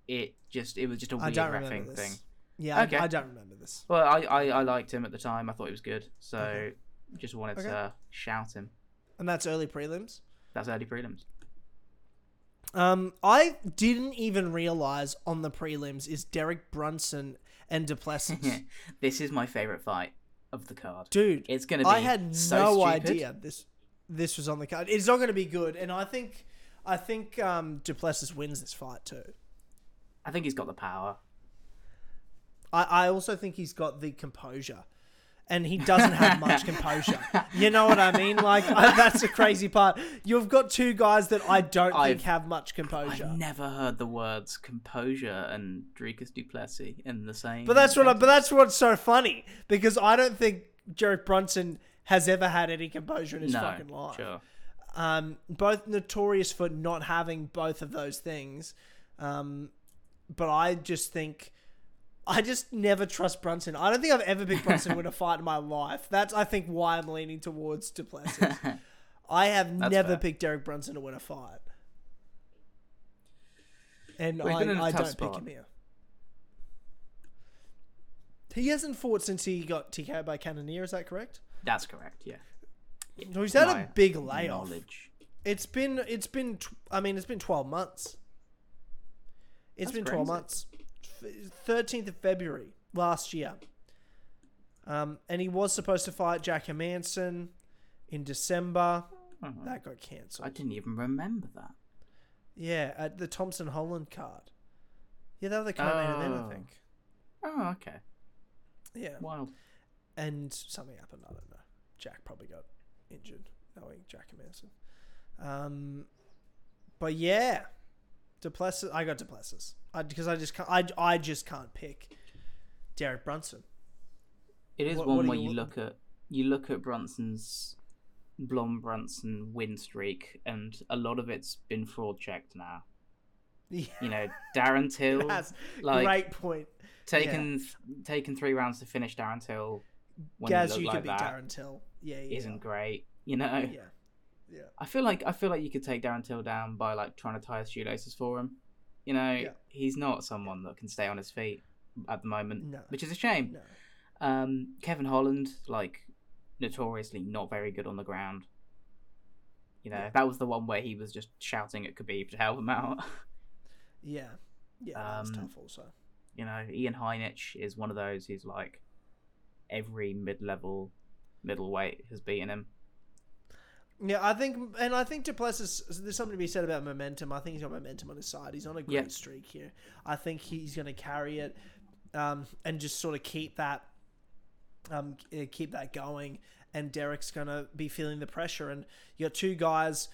it just it was just a weird refing thing. Yeah, Okay. I, I don't remember this. Well, I, I I liked him at the time. I thought he was good. So Okay. just wanted Okay. to shout him. And that's early prelims. That's early prelims. Um, I didn't even realize on the prelims is Derek Brunson and Duplessis. this is my favorite fight of the card. Dude, It's gonna be. I had so no stupid. idea this this was on the card. It's not going to be good, and I think I think um, Duplessis wins this fight too. I think he's got the power. I, I also think he's got the composure, and he doesn't have much composure. You know what I mean? Like I, that's the crazy part. You've got two guys that I don't think I've- have much composure. I've never heard the words composure and Dricus Duplessis in the same. But that's what. I, but that's what's so funny because I don't think Derek Brunson has ever had any composure in his no, fucking life. sure. Um, both notorious for not having both of those things. Um, but I just think. I just never trust Brunson. I don't think I've ever picked Brunson to win a fight in my life. That's I think why I'm leaning towards Duplessis. I have That's never fair. picked Derek Brunson to win a fight, and Well, he's been in a I, don't pick spot. him here. He hasn't fought since he got TKO by Cannonier. Is that correct? That's correct. Yeah. So he's had a big layoff. Knowledge. It's been it's been I mean it's been 12 months. It's That's been 12 months. F- 13th of February last year. Um, and he was supposed to fight Jack Hermansson in December. Oh, That got cancelled. I didn't even remember that. Yeah, at the Thompson Holland card. Yeah, they were the co-main event, I Oh. think. Oh, okay. Yeah, Wild. and something happened. I don't know. Jack probably got injured, knowing Jack Hermansson. Um, but yeah, Duplessis. I got Duplessis because I, just can't. I, I just can't pick Derek Brunson. It is What- one what where you you look- at you look at Brunson's Blom Brunson win streak, and a lot of it's been fraud checked now. Yeah, You know, Darren Till that's like great point. taken taken three rounds to finish Darren Till when Gaz, you could like beat that Darren Till. Yeah, yeah, isn't great. You know, yeah, yeah. I feel like I feel like you could take Darren Till down by like trying to tie his shoelaces for him. You know, Yeah. he's not someone that can stay on his feet at the moment, No. which is a shame. No. Um, Kevin Holland, like notoriously not very good on the ground. You know, Yeah. that was the one where he was just shouting at Khabib to help him out. Yeah, yeah, that's Um, tough. Also, you know, Ian Heinisch is one of those who's like every mid-level middleweight has beaten him. Yeah, I think, and I think Duplessis. There's something to be said about momentum. I think he's got momentum on his side. He's on a great Yeah. streak here. I think he's going to carry it, um, and just sort of keep that, um, uh, keep that going. And Derek's going to be feeling the pressure. And you got two guys.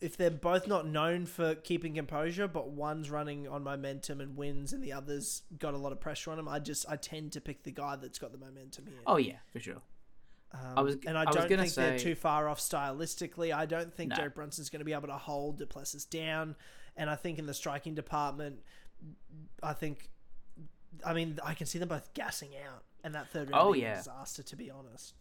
If they're both not known for keeping composure, but one's running on momentum and wins, and the other's got a lot of pressure on him, I just I tend to pick the guy that's got the momentum here. Oh yeah, for sure. Um, I was- and I I don't think they're too far off stylistically. I don't think No. Derek Brunson's going to be able to hold Duplessis down. And I think in the striking department, I think, I mean, I can see them both gassing out, and that third round Oh, yeah. disaster. To be honest,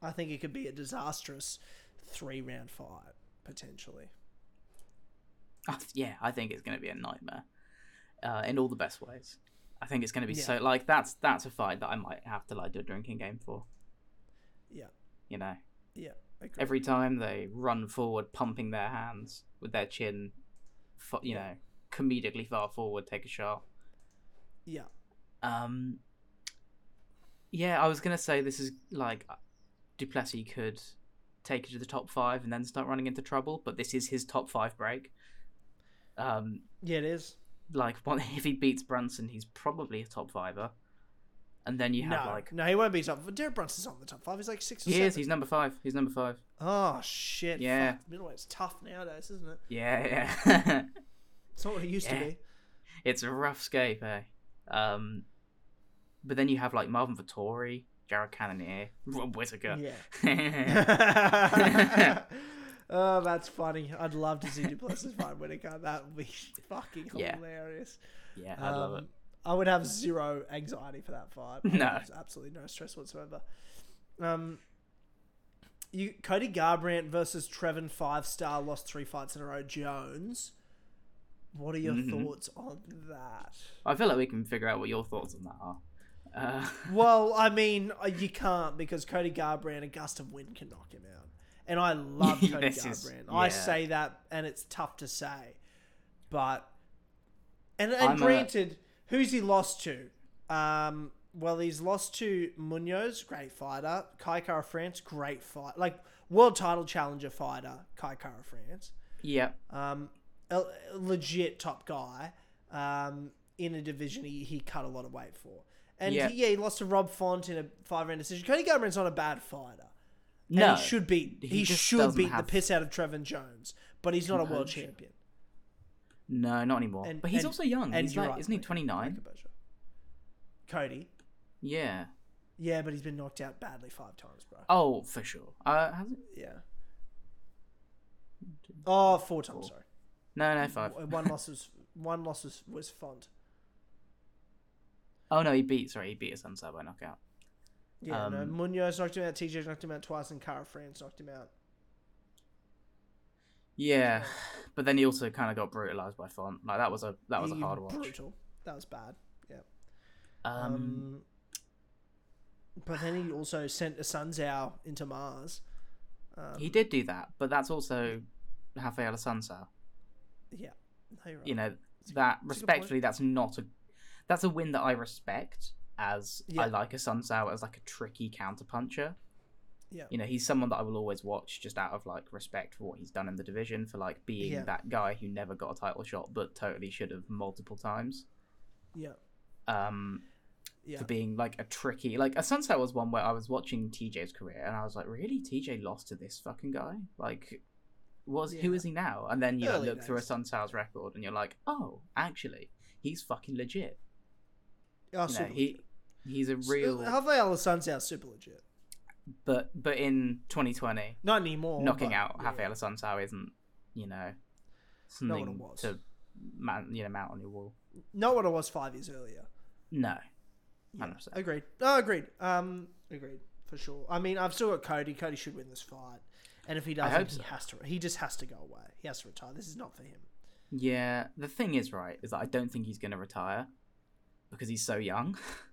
I think it could be a disastrous three round fight potentially. Yeah, I think it's going to be a nightmare uh, in all the best ways. I think it's going to be Yeah. so like that's that's a fight that I might have to like do a drinking game for. Yeah, You know, yeah. Every time they run forward, pumping their hands with their chin, you know, comedically far forward, take a shot. yeah, Um, yeah, I was gonna say this is like Duplessis could take it to the top five and then start running into trouble, but this is his top five break. Um, yeah. It is. Like if he beats Brunson, he's probably a top fiver, and then you have No, like no, he won't be top. Derek Brunson's on the top five. He's like six or he seven. is, he's number five. He's number five. Oh shit! Yeah. Fuck, middleweight's tough nowadays, isn't it? Yeah, yeah. It's not what it used Yeah. to be. it's a rough scape, eh? Um, but then you have like Marvin Vettori, Jared Cannonier, Rob Whittaker. Yeah. oh, that's funny. I'd love to see Duplessis fight Whittaker. That would be fucking Yeah. hilarious. yeah, I love it. Um, I would have zero anxiety for that fight. No. Absolutely no stress whatsoever. Um, you Cody Garbrandt versus Trevin Five Star lost three fights in a row. Jones. What are your Mhm. thoughts on that? I feel like we can figure out what your thoughts on that are. Uh, Well, I mean, uh, you can't because Cody Garbrandt, a gust of wind can knock him out. And I love Cody This is- Garbrandt. I say that, and it's tough to say. But, and, and a- granted, who's he lost to? Um, well, he's lost to Munhoz, great fighter. Kai Kara France, great fight. Like, world title challenger fighter, Kai Kara France. yeah, Um, a, a legit top guy. Um, in a division he, he cut a lot of weight for. And Yeah. he, yeah, he lost to Rob Font in a five round decision. Cody Garbrandt's not a bad fighter. And no, he should beat he he, should beat have the piss out of Trevin Jones, but he's not a world champion. no, not anymore. And- but he's and- also young. and He's like, right, isn't he twenty nine? Cody. Yeah. Yeah, but he's been knocked out badly five times, bro. Oh, for sure. Uh, has it? Yeah. Oh, four times, Four. sorry. No, no, five. One loss was one loss was, was Font. Oh no, he beat. Sorry, he beat Assunção by knockout. Yeah, no, Um, Munhoz knocked him out, TJ knocked him out twice, and Kara France knocked him out. Yeah, but then he also kind of got brutalized by Font. Like that was a that was a hard watch. Brutal. That was bad. Yeah. Um, Um, but then he also sent Assunção into Mars. Um, he did do that, but that's also Raphael Assunção. yeah. No, right. You know that respectfully, that's not a that's a win that I respect. As Yeah. I like Assunção as like a tricky counterpuncher. Yeah. You know, he's someone that I will always watch just out of like respect for what he's done in the division for like being Yeah. that guy who never got a title shot but totally should have multiple times. Yeah. Um, Yeah. for being like a tricky like Assunção was one where I was watching TJ's career and I was like, really, TJ lost to this fucking guy? Like, was who Yeah. is he now? And then you like, look through a. Assunção's record and you're like, oh, actually, he's fucking legit. Oh, You know, he he's a real, Raphael Assunção super legit. but but in 2020, Not anymore. knocking but, out yeah. Raphael Assunção isn't, you know, Not what it something was. to man, you know mount on your wall. Not what it was five years earlier. No, Yeah, agreed. No, agreed. Um, agreed for sure. I mean, I've still got Cody. Cody should win this fight, and if he doesn't, hope he has to. He just has to go away. He has to retire. This is not for him. Yeah, the thing is, right, is that I don't think he's going to retire because he's so young.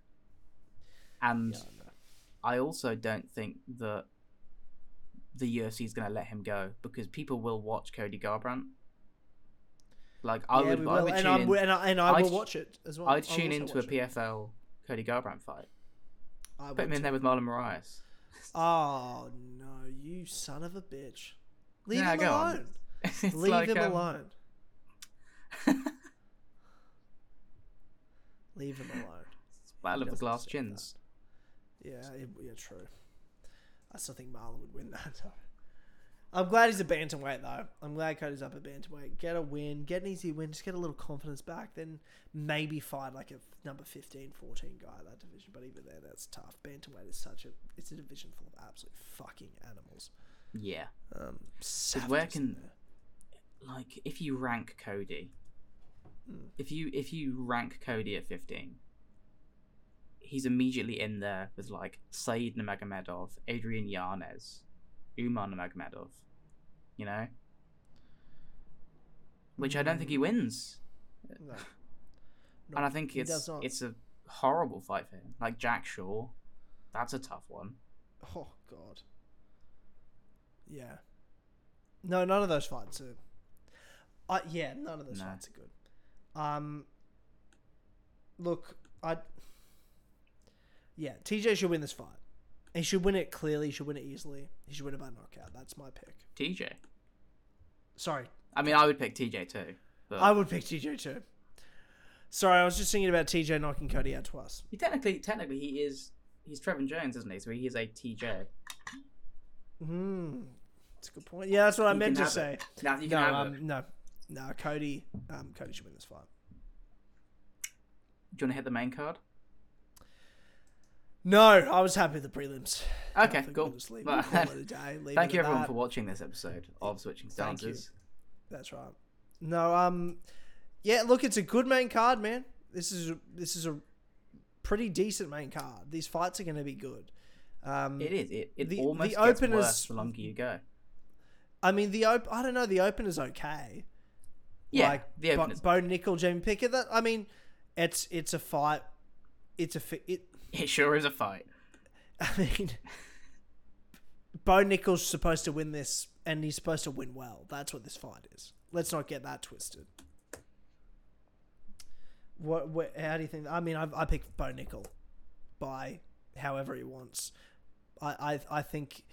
and Yeah, I. I also don't think that the UFC is going to let him go because people will watch Cody Garbrandt. Like I yeah, would, I would and, in. and I, and I will watch it as well. I'd tune into a watch it. PFL Cody Garbrandt fight. I Put him in there with Marlon Moraes. Oh no, you son of a bitch! Leave him alone. Leave like, him um, alone. Leave him alone. Battle of the Glass Chins. Yeah, it, yeah, true. I still think Marlon would win that. I'm glad he's a bantamweight though. I'm glad Cody's up at bantamweight. Get a win, get an easy win, just get a little confidence back. Then maybe fight like a number 15, 14 guy that division. But even there, that's tough. Bantamweight is such a it's a division full of absolute fucking animals. Yeah. Um, So where can- Like if you rank Cody, Mm. if you if you rank Cody at 15, he's immediately in there with like Said Nurmagomedov, Adrian Yanez, Umar Nurmagomedov, you know? Which I don't think he wins. No. and I think it's it's a horrible fight for him. Like Jack Shore, that's a tough one. Oh god. Yeah. No, none of those fights are. Uh, yeah, none of those No. fights are good. Um. Look, I. Yeah, TJ should win this fight. He should win it clearly. He should win it easily. He should win it by knockout. That's my pick. TJ. Sorry, I mean, I would pick TJ too. But I would pick TJ too. Sorry, I was just thinking about TJ knocking Cody out twice. he technically, technically, he is he's Trevin Jones, isn't he? So he is a TJ. Hmm, that's a good point. Yeah, that's what I meant to say. it. Now you can no, have um, it. no, no. Cody, um, Cody should win this fight. Do you want to hit the main card? No, I was happy with the prelims. Okay, cool. Leave Well, it, call it day. Leave Thank it you everyone that. for watching this episode of Switching Stances. That's right. No, um, yeah. Look, it's a good main card, man. This is this is a pretty decent main card. These fights are going to be good. Um, It is. It, it The- almost the gets openers- worse the longer you go. I mean, the op- I don't know. The opener's okay. Yeah, like the Bo, openers. Bo Nickal, Jamie Pickett. That I mean, it's it's a fight. It's a fi- it. It sure is a fight. I mean, Bo Nickal's supposed to win this, and he's supposed to win well. That's what this fight is. Let's not get that twisted. What? what how do you think? I mean, I I picked Bo Nickal by however he wants. I I I think.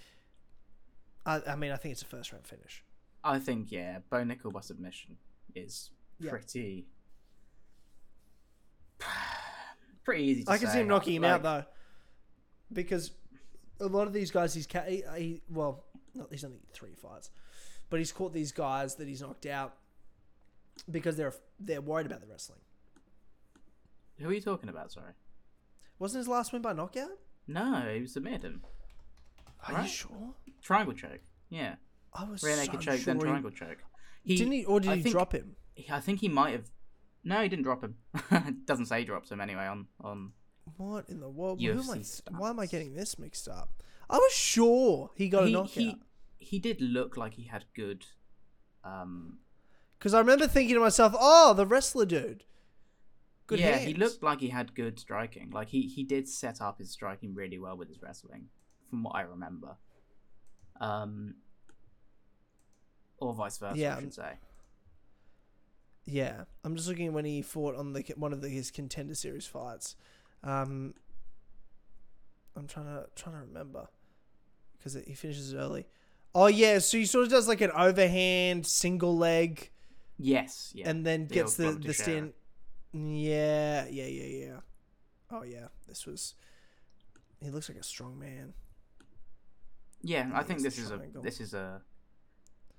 I I mean, I think it's a first round finish. I think yeah, Bo Nickal by submission is Yeah. pretty pretty easy. To I can say. see him knocking him Like, out though, because a lot of these guys he's ca- he, he well, not he's only three fights, but he's caught these guys that he's knocked out because they're they're worried about the wrestling. Who are you talking about? Sorry. Wasn't his last win by knockout? No, he was submitted him. Are Right? you sure? Triangle choke. Yeah, I was rear so naked choke, sure then he- triangle choke. He, didn't he, or did I he think- drop him? I think he might have. No, he didn't drop him. Doesn't say he dropped him anyway on on. What in the world? Who am I, why am I getting this mixed up? I was sure he got a he, knockout he he did look like he had good. Um, because I remember thinking to myself, "Oh, the wrestler dude." Good yeah, he looked like he had good striking. Like he he did set up his striking really well with his wrestling, from what I remember. Um, or vice versa, Yeah, I should say. Yeah, I'm just looking when he fought on the one of the, his contender series fights. Um, I'm trying to trying to remember because he finishes early. Oh yeah, so he sort of does like an overhand single leg Yes, yeah. and then The gets the the stand. Yeah, yeah, yeah, yeah. Oh yeah, this was. He looks like a strong man. yeah, I think think this is a this is a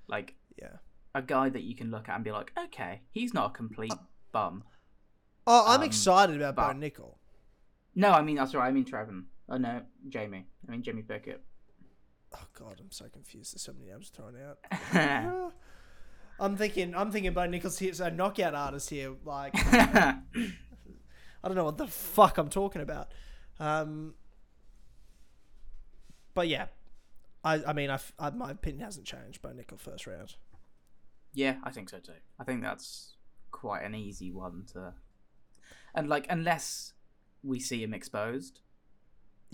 like Yeah. A guy that you can look at and be like, okay, he's not a complete bum. Oh, I'm Um, excited about Bo Nickal. No, I mean that's right. I mean Trevin. Oh no, Jamie. I mean Jamie Pickett. Oh god, I'm so confused. There's so many names thrown out. I'm thinking, I'm thinking Bo Nichols here, so a knockout artist here. Like, I don't know what the fuck I'm talking about. Um, but yeah, I, I mean, I've, I, my opinion hasn't changed. Bo Nickal first round. Yeah, I think so too. I think that's quite an easy one to, and like unless we see him exposed,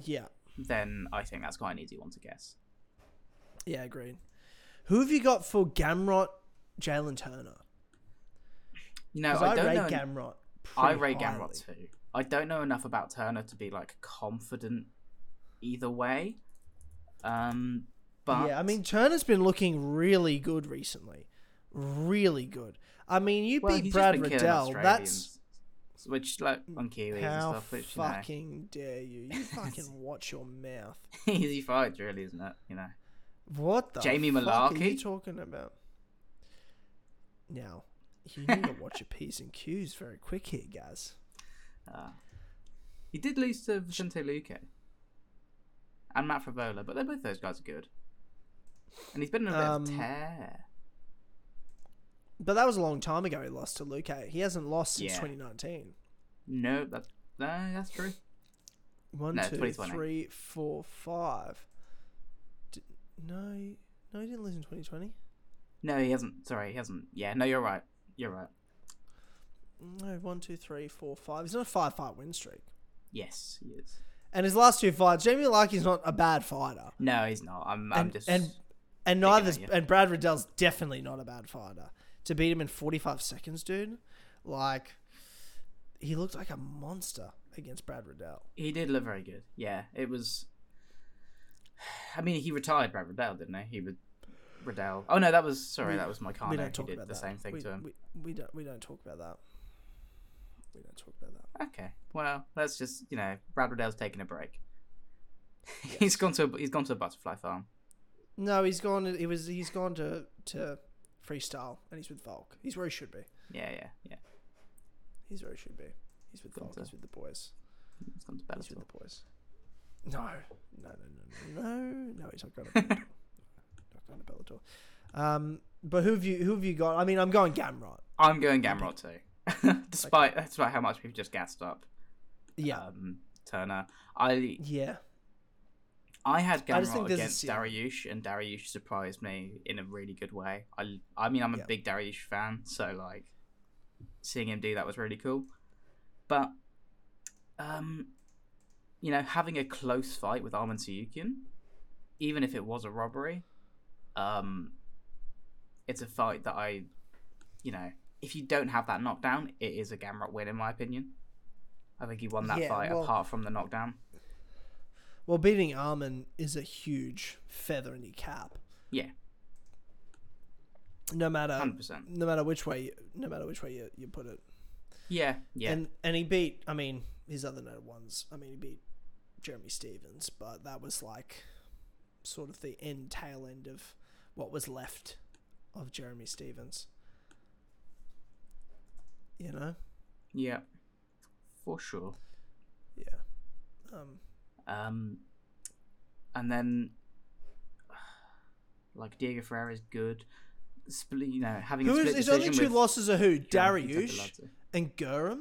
Yeah, then I think that's quite an easy one to guess. yeah, agreed. Who have you got for Gamrot, Jalin Turner? No, I, I, don't rate know. Gamrot. I rate highly. Gamrot too. I don't know enough about Turner to be like confident either way. Um, but yeah, I mean Turner's been looking really good recently, really good. I mean, you well, beat Brad Riddell. That's which like on Kiwis and how stuff. Which you know, fucking dare you? You fucking watch your mouth. easy fights, really, isn't it? You know. What the Jamie fuck are you talking about? Now, you need to watch your P's and Q's very quick here, guys. Uh, he did lose to Vicente Luque and Matt Frevola, but they're both those guys are good. And he's been in a bit Um, of tear. But that was a long time ago. He lost to Luque. He hasn't lost since Yeah. 2019. No, that's no, that's true. One, No, two, 2020. three, four, five. D- no, he- no, he didn't lose in 2020. No, he hasn't. Sorry, he hasn't. Yeah, no, you're right. You're right. No, one, two, three, four, five. He's on a five fight win streak. Yes, he is. And his last two fights, Jamie Larky's not a bad fighter. No, he's not. I'm. I'm and, just. and and you. and Brad Riddell's definitely not a bad fighter. To beat him in 45 seconds, dude, like he looked like a monster against Brad Riddell. he did look very good. Yeah, it was. I mean, he retired Brad Riddell, didn't he? He would. Riddell. Oh no, that was sorry. We- that was we Moicano don't talk did about the that. same thing we, to him. We, we don't we don't talk about that. We don't talk about that. Okay, well, let's just you know, Brad Riddell's taking a break. he's gone to a, he's gone to a butterfly farm. No, he's gone. He was. He's gone to to freestyle, and he's with Volk. He's where he should be. Yeah, yeah, yeah. He's where he should be. He's with Volk. He's with the boys. He's gone to He's with the boys. No, no, no, no, no, no. He's not going to Bellator. not going to Bellator. Um, but who have you? Who have you got? I mean, I'm going Gamrot. I'm going Gamrot too, despite despite how much we've just gassed up. Yeah, Um, Turner, I yeah. I had Gamrot against ceiling. Dariush, and Dariush surprised me in a really good way. I, I mean, I'm a Yeah. big Dariush fan, so like seeing him do that was really cool. But, um, you know, having a close fight with Arman Tsarukyan, even if it was a robbery, um, it's a fight that I, you know, if you don't have that knockdown, it is a Gamrot win in my opinion. I think he won that Yeah, fight well- apart from the knockdown. Well, beating Armin is a huge feather in your cap. Yeah, No matter hundred percent. no matter which way no matter which way you, you put it. Yeah, yeah. And and he beat I mean, his other noted ones. I mean he beat Jeremy Stephens, but that was like sort of the end tail end of what was left of Jeremy Stephens. You know? Yeah, for sure. Yeah. Um Um, and then like Diego Ferreira is good. Split, you know, having a who is split his only two with losses are who? John Dariush and Guram?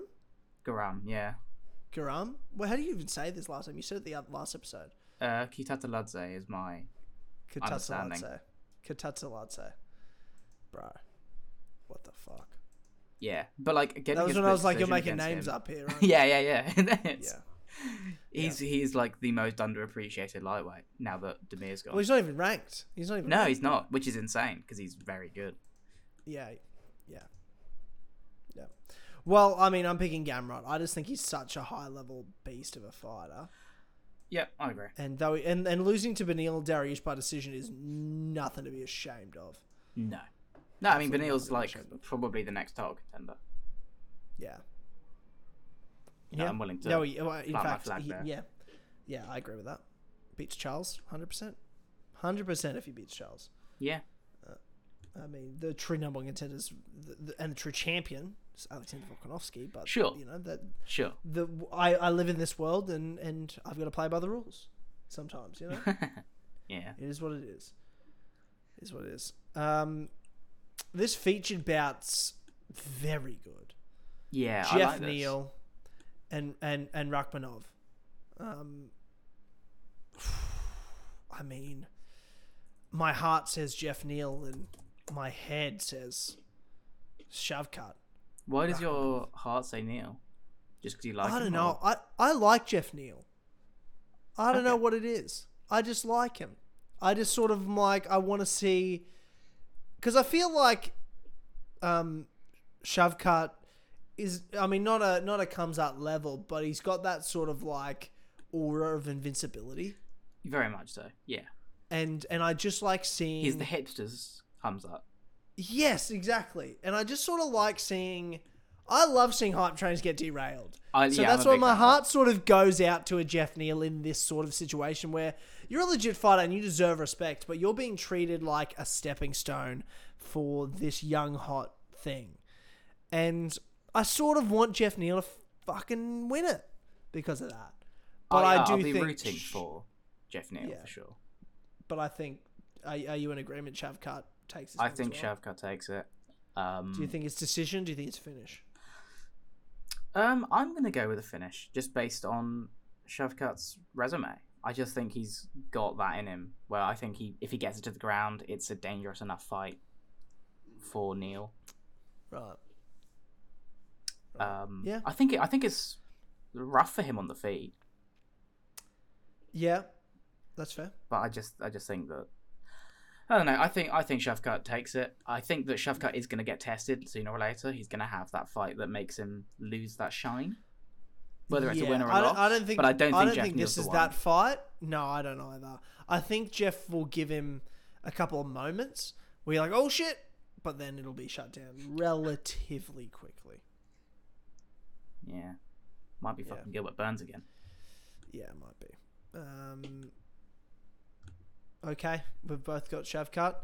Garam, yeah. Guram? Well, how do you even say this last time? You said it the other, last episode. Uh, Kitataladze is my Understanding. Katatsaladze. Katatsaladze. Bro. What the fuck? yeah, but like getting That was when I was like, you're making names him- up here, right? yeah, yeah, yeah. It's- Yeah. He's he's like the most underappreciated lightweight now that Demir's gone. Well, he's not even ranked. He's not even. no, ranked. he's not, which is insane because he's very good. Yeah, yeah, yeah. Well, I mean, I'm picking Gamrot. I just think he's such a high level beast of a fighter, Yeah, I agree. and though and and losing to Beneil Dariush by decision is nothing to be ashamed of. No, no. I mean, Beneil's like probably the next title contender. Yeah. You know, I'm willing to No, well, in fact, he- yeah, yeah, I agree with that. Beats Charles, hundred percent, hundred percent. If he beats Charles, Yeah, I mean, the true number one contenders the, the, and the true champion is Alexander Volkanovski. But Sure. you know that sure. the I, I live in this world and and I've got to play by the rules. Sometimes, you know, yeah. it is what it is. It is what it is. Um, this featured bouts very good. Yeah, Jeff like. Neal and and and Rakhmonov. Um, I mean, my heart says Jeff Neal and my head says Shavkat. Why does your heart say Neal? Just because you like I don't know. or- I I like Jeff Neal. I don't know what it is. I just like him. I just sort of like I want to see because I feel like um Shavkat is I mean not a not a comes up level, but he's got that sort of like aura of invincibility. Very much so. Yeah. And and I just like seeing He's the hipsters comes up. Yes, exactly. And I just sort of like seeing I love seeing hype trains get derailed. I- so yeah, that's why my heart sort of goes out to a Jeff Neal in this sort of situation where you're a legit fighter and you deserve respect, but you're being treated like a stepping stone for this young hot thing. And I sort of want Jeff Neal to fucking win it because of that. But I, I do will be think rooting for Jeff Neal Yeah. for sure. But I think are, are you in agreement Shavkat takes I think well? Shavkat takes it. Um, Do you think it's decision? Do you think it's finish? Um, I'm gonna go with a finish, just based on Shavkat's resume. I just think he's got that in him. Where I think he, if he gets it to the ground, it's a dangerous enough fight for Neal. Right. Um, Yeah. I think it, I think it's rough for him on the feet, Yeah, that's fair. but I just I just think that I don't know. I think I think Shavkat takes it. I think that Shavkat is going to get tested sooner or later. He's going to have that fight that makes him lose that shine, whether it's a Yeah, win or a I loss. don't, I don't think. but I don't think, I don't Jeff think this is one. that fight. No, I don't either. I think Jeff will give him a couple of moments where you're like, "Oh shit," but then it'll be shut down relatively quickly. Yeah, might be Yeah. fucking Gilbert Burns again. Yeah, it might be. Um, okay, we've both got Shavkat.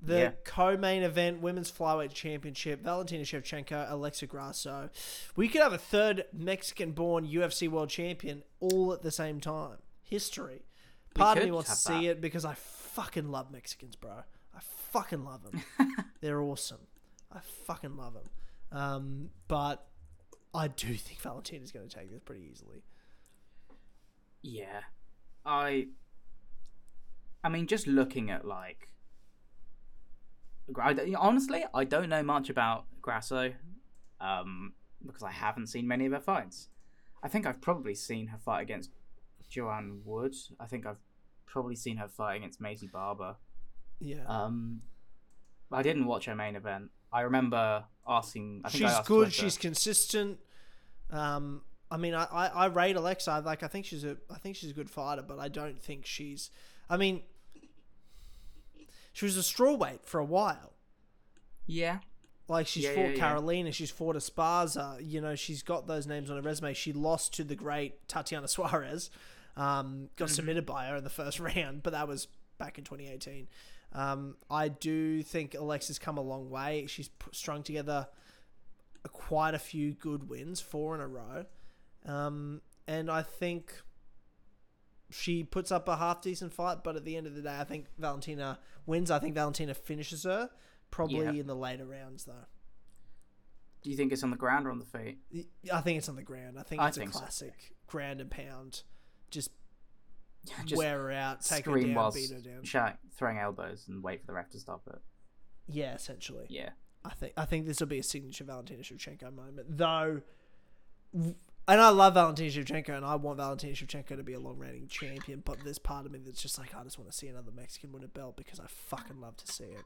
The Yeah. co-main event, women's flyweight championship, Valentina Shevchenko, Alexa Grasso. We could have a third Mexican-born UFC world champion all at the same time. History. Part of me wants to see that. it because I fucking love Mexicans, bro. I fucking love them. They're awesome. I fucking love them. Um, but I do think Valentina's going to take this pretty easily. Yeah, I I mean, just looking at like, I honestly, I don't know much about Grasso, um, because I haven't seen many of her fights. I think I've probably seen her fight against Joanne Wood. I think I've probably seen her fight against Maycee Barber. Yeah. Um, I didn't watch her main event. I remember asking. I think I she's asked good. Twitter- She's consistent. Um, I mean, I, I, I rate Alexa. I Like, I think she's a, I think she's a good fighter, but I don't think she's. I mean, she was a strawweight for a while. yeah. Like she's Yeah, fought yeah, yeah. Karolina, she's fought Esparza. You know, she's got those names on her resume. She lost to the great Tatiana Suarez. Um, got Mm-hmm. submitted by her in the first round, but that was back in 2018. Um, I do think Alexa's come a long way. She's strung together quite a few good wins, four in a row, um, and I think she puts up a half decent fight. But at the end of the day, I think Valentina wins. I think Valentina finishes her. Probably Yeah. in the later rounds, though. Do you think it's on the ground or on the feet? I think it's on the ground. I think I it's think a so. classic ground and pound. Just, Just wear her out, take her down, beat her down. Throwing elbows and wait for the ref to stop it. Yeah, essentially. Yeah. I think I think this will be a signature Valentina Shevchenko moment, though. And I love Valentina Shevchenko, and I want Valentina Shevchenko to be a long reigning champion. But there's part of me that's just like, I just want to see another Mexican win a belt because I fucking love to see it.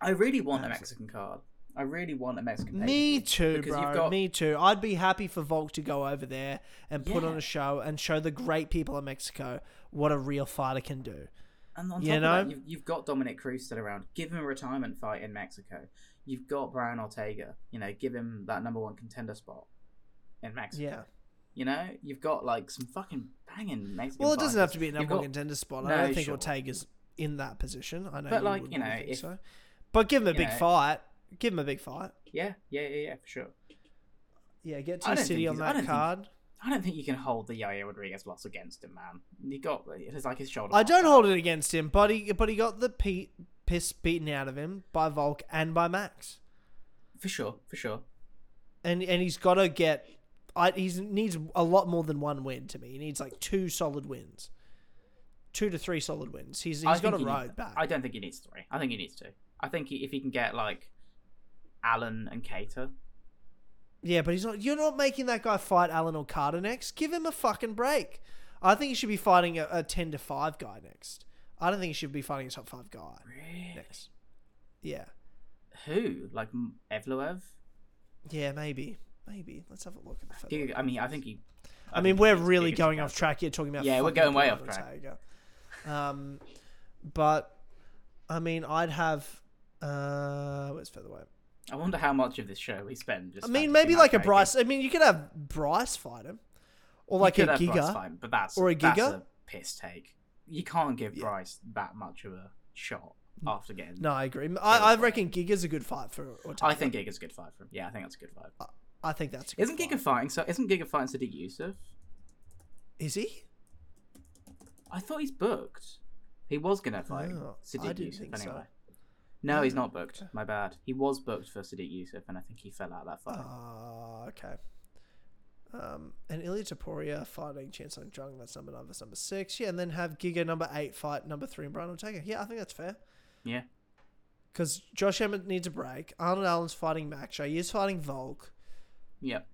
I really want a Mexican card. I really want a Mexican. Me too, bro. you've got- Me too. I'd be happy for Volk to go over there and put on a show and show the great people of Mexico what a real fighter can do. And on top You of know? that, you've, you've got Dominick Cruz still around. Give him a retirement fight in Mexico. You've got Brian Ortega. You know, give him that number one contender spot in Mexico. Yeah. You know, you've got like some fucking banging Mexican. Well, it doesn't have to be a number one contender spot. I don't think sure. Ortega's in that position. I know, But, you like, you know, if- so. But give him a big know- fight. Give him a big fight. Yeah, yeah, yeah, yeah, for sure. Yeah, get to City on he's- I that think- card. I don't think you can hold the Yair Rodriguez loss against him, man. He got it's like his shoulder. I don't hold it against him, but he but he got the pe- piss beaten out of him by Volk and by Max, for sure, for sure. and and he's got to get. I he needs a lot more than one win to me. He needs like two solid wins, two to three solid wins. He's he's got he road back. I don't think he needs three. I think he needs two. I think he, if he can get like Allen and Kattar, Yeah, but he's not. You're not making that guy fight Allen or Kattar next. Give him a fucking break. I think he should be fighting a, a ten to five guy next. I don't think he should be fighting a top five guy really? next. Yeah, Who like Evloev? yeah, maybe, maybe. Let's have a look at the. Featherweight I mean, I think he. I mean, think we're really going off track here, talking about. Yeah, we're going way off track. Um, but I mean, I'd have. Uh, where's featherweight? I wonder how much of this show we spend. Just I mean, maybe like a. Bryce. I mean, you could have Bryce fight him, or like a could have Bryce Giga. fight, but that's or a that's Giga. a piss take. You can't give Yeah. Bryce that much of a shot after getting. No, I agree. I, I reckon Giga's a good fight for Ortega. I think Giga's a good fight for him. Yeah, I think that's a good fight. I think that's Isn't fight. Giga fighting? So isn't Giga fighting Sodiq Yusuff? Is he? I thought he's booked. He was gonna fight Oh, I Sodiq Yusuff think so. anyway. No, he's Oh, not booked. My bad. He was booked for Sodiq Yusuff, and I think he fell out of that fight. Ah, okay. Um, and Ilia Topuria fighting Chancellor Jung. That's number nine versus number six. Yeah, and then have Giga number eight fight number three and Brian Ortega. Yeah, I think that's fair. Yeah. Because Josh Emmett needs a break. Arnold Allen's fighting Max. He is fighting Volk. Yep.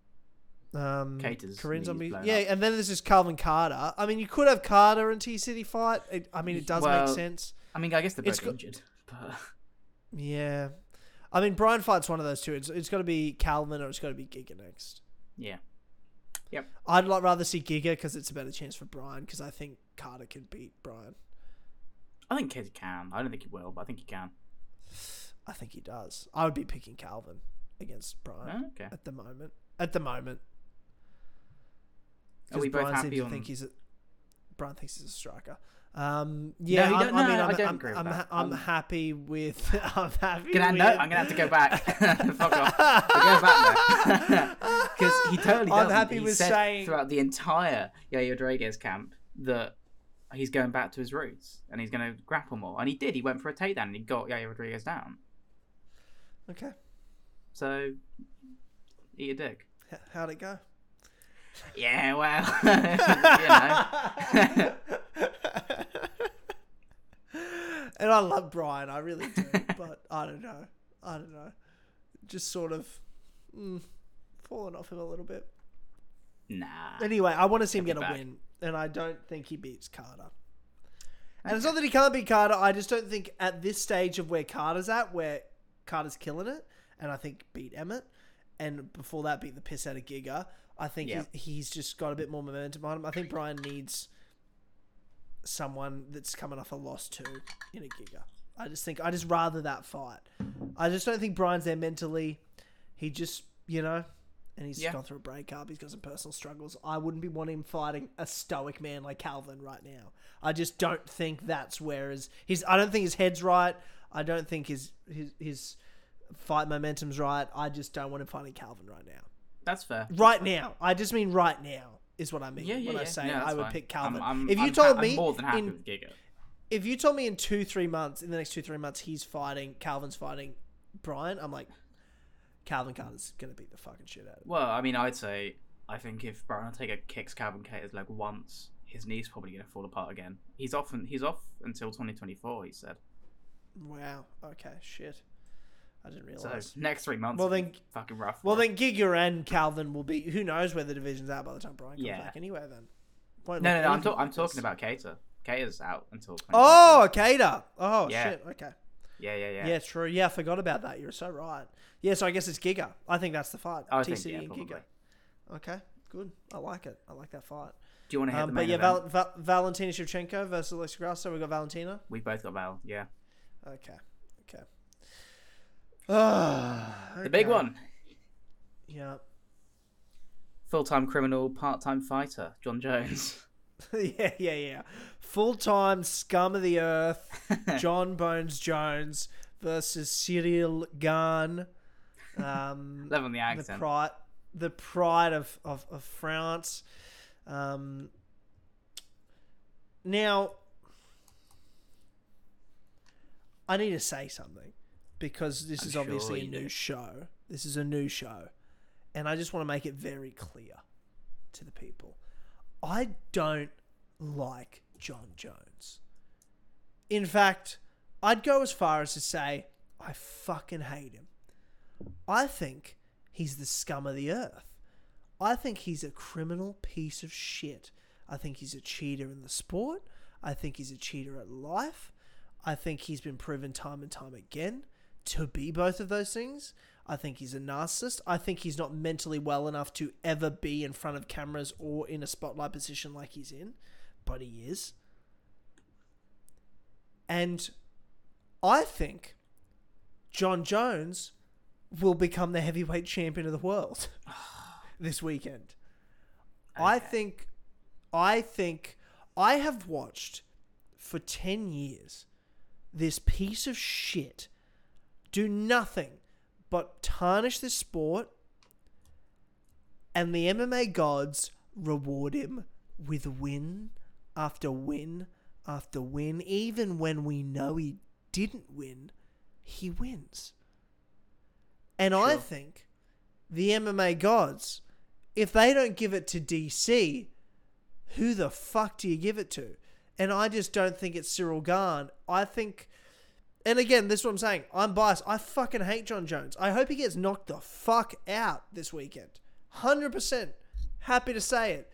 Um, Kattar's on knees me. Yeah, up. and then there's this Calvin Kattar. I mean, you could have Kattar and T City fight. It, I mean, it does Well, make sense. I mean, I guess they're It's both got- injured, but Yeah. I mean, Brian fights one of those two. It's, it's got to be Calvin or it's got to be Giga next. yeah. I'd like rather see Giga because it's a better chance for Brian because I think Kattar can beat Brian. I think Kattar can. I don't think he will, but I think he can. I think he does. I would be picking Calvin against Brian Oh, okay. at the moment. At the moment. Are we both Brian happy on- think he's a Brian thinks he's a striker. Um, yeah, he I'm- don't- I mean, no, I'm, I don't I'm, agree with I'm. I'm I'm- happy with. I'm happy. Gonna, with, no, I'm gonna have to go back. Fuck off. Back. Because he totally I'm doesn't. happy he with said saying- throughout the entire Yair Rodriguez camp that he's going back to his roots and he's going to grapple more. And he did. He went for a takedown and he got Yair Rodriguez down. Okay, So, eat a dick. How'd it go? Yeah, well, you know. And I love Brian, I really do, but I don't know, I don't know, just sort of mm, falling off him a little bit. Nah. Anyway, I want to see him get a back. win, and I don't think he beats Kattar. And it's not that he can't beat Kattar. I just don't think at this stage of where Kattar's at, where Kattar's killing it, and I think beat Emmett, and before that beat the piss out of Giga. I think Yeah. he's, he's just got a bit more momentum on him. I think Brian needs someone that's coming off a loss too in a Giga. I just think I just rather that fight. I just don't think Brian's there mentally. He just you know, and he's Yeah. gone through a breakup. He's got some personal struggles. I wouldn't be wanting him fighting a stoic man like Calvin right now. I just don't think that's where his his. I don't think his head's right. I don't think his his his fight momentum's right. I just don't want him fighting Calvin right now. That's fair. Right now, I just mean right now is what I mean Yeah, yeah, when I say No, I would fine. pick Calvin. I'm, I'm, if you I'm told ha- me more than happy in with Giga. if you told me in two three months in the next two three months he's fighting Calvin's fighting Brian, I'm like Calvin Kattar's gonna beat the fucking shit out of him. Well, I mean, I'd say I think if Brian Ortega kicks Calvin Kattar's leg once, his knee's probably going to fall apart again. He's off. and He's off until 2024. He said. Wow. Okay. Shit. I didn't So realize. next three months. Well, then- fucking rough. well then, Giga and Calvin will be. Who knows where the division's at by the time Brian comes Yeah. back? Anyway, then. Won't no, no, no. I'm, I'm talking about Kattar. Kattar's out until. 2024. Oh, Akeda. Oh Yeah. shit. Okay. Yeah, yeah, yeah. Yeah. true. Yeah, I forgot about that. You're so right. Yeah, so I guess it's Giga. I think that's the fight. I think, yeah, and probably. Giga. Okay. Good. I like it. I like that fight. Do you want to hit Um, the but yeah? Val- Va- Valentina Shevchenko versus Alexa Grasso. We got Valentina. we both got Val. Yeah. Okay. Ah, The big one. Yeah. Full-time criminal, part-time fighter, Jon Jones. yeah, yeah, yeah. Full time scum of the earth, Jon Bones Jones versus Ciryl Gane. Um, Love on the accent. the pride, the pride of, of, of France. Um, now, I need to say something because this I'm is sure obviously a new do. show. This is a new show, and I just want to make it very clear to the people. I don't like Jon Jones. In fact, I'd go as far as to say I fucking hate him. I think he's the scum of the earth. I think he's a criminal piece of shit. I think he's a cheater in the sport. I think he's a cheater at life. I think he's been proven time and time again to be both of those things. I think he's a narcissist. I think he's not mentally well enough to ever be in front of cameras or in a spotlight position like he's in, but he is. And I think Jon Jones will become the heavyweight champion of the world this weekend. I think I think I have watched for 10 years this piece of shit do nothing but tarnish the sport and the MMA gods reward him with win after win after win even when we know he didn't win he wins and I think the MMA gods if they don't give it to DC who the fuck do you give it to? And I just don't think it's Ciryl Gane. I think, and again, this is what I'm saying. I'm biased. I fucking hate Jon Jones. I hope he gets knocked the fuck out this weekend. 100%. Happy to say it.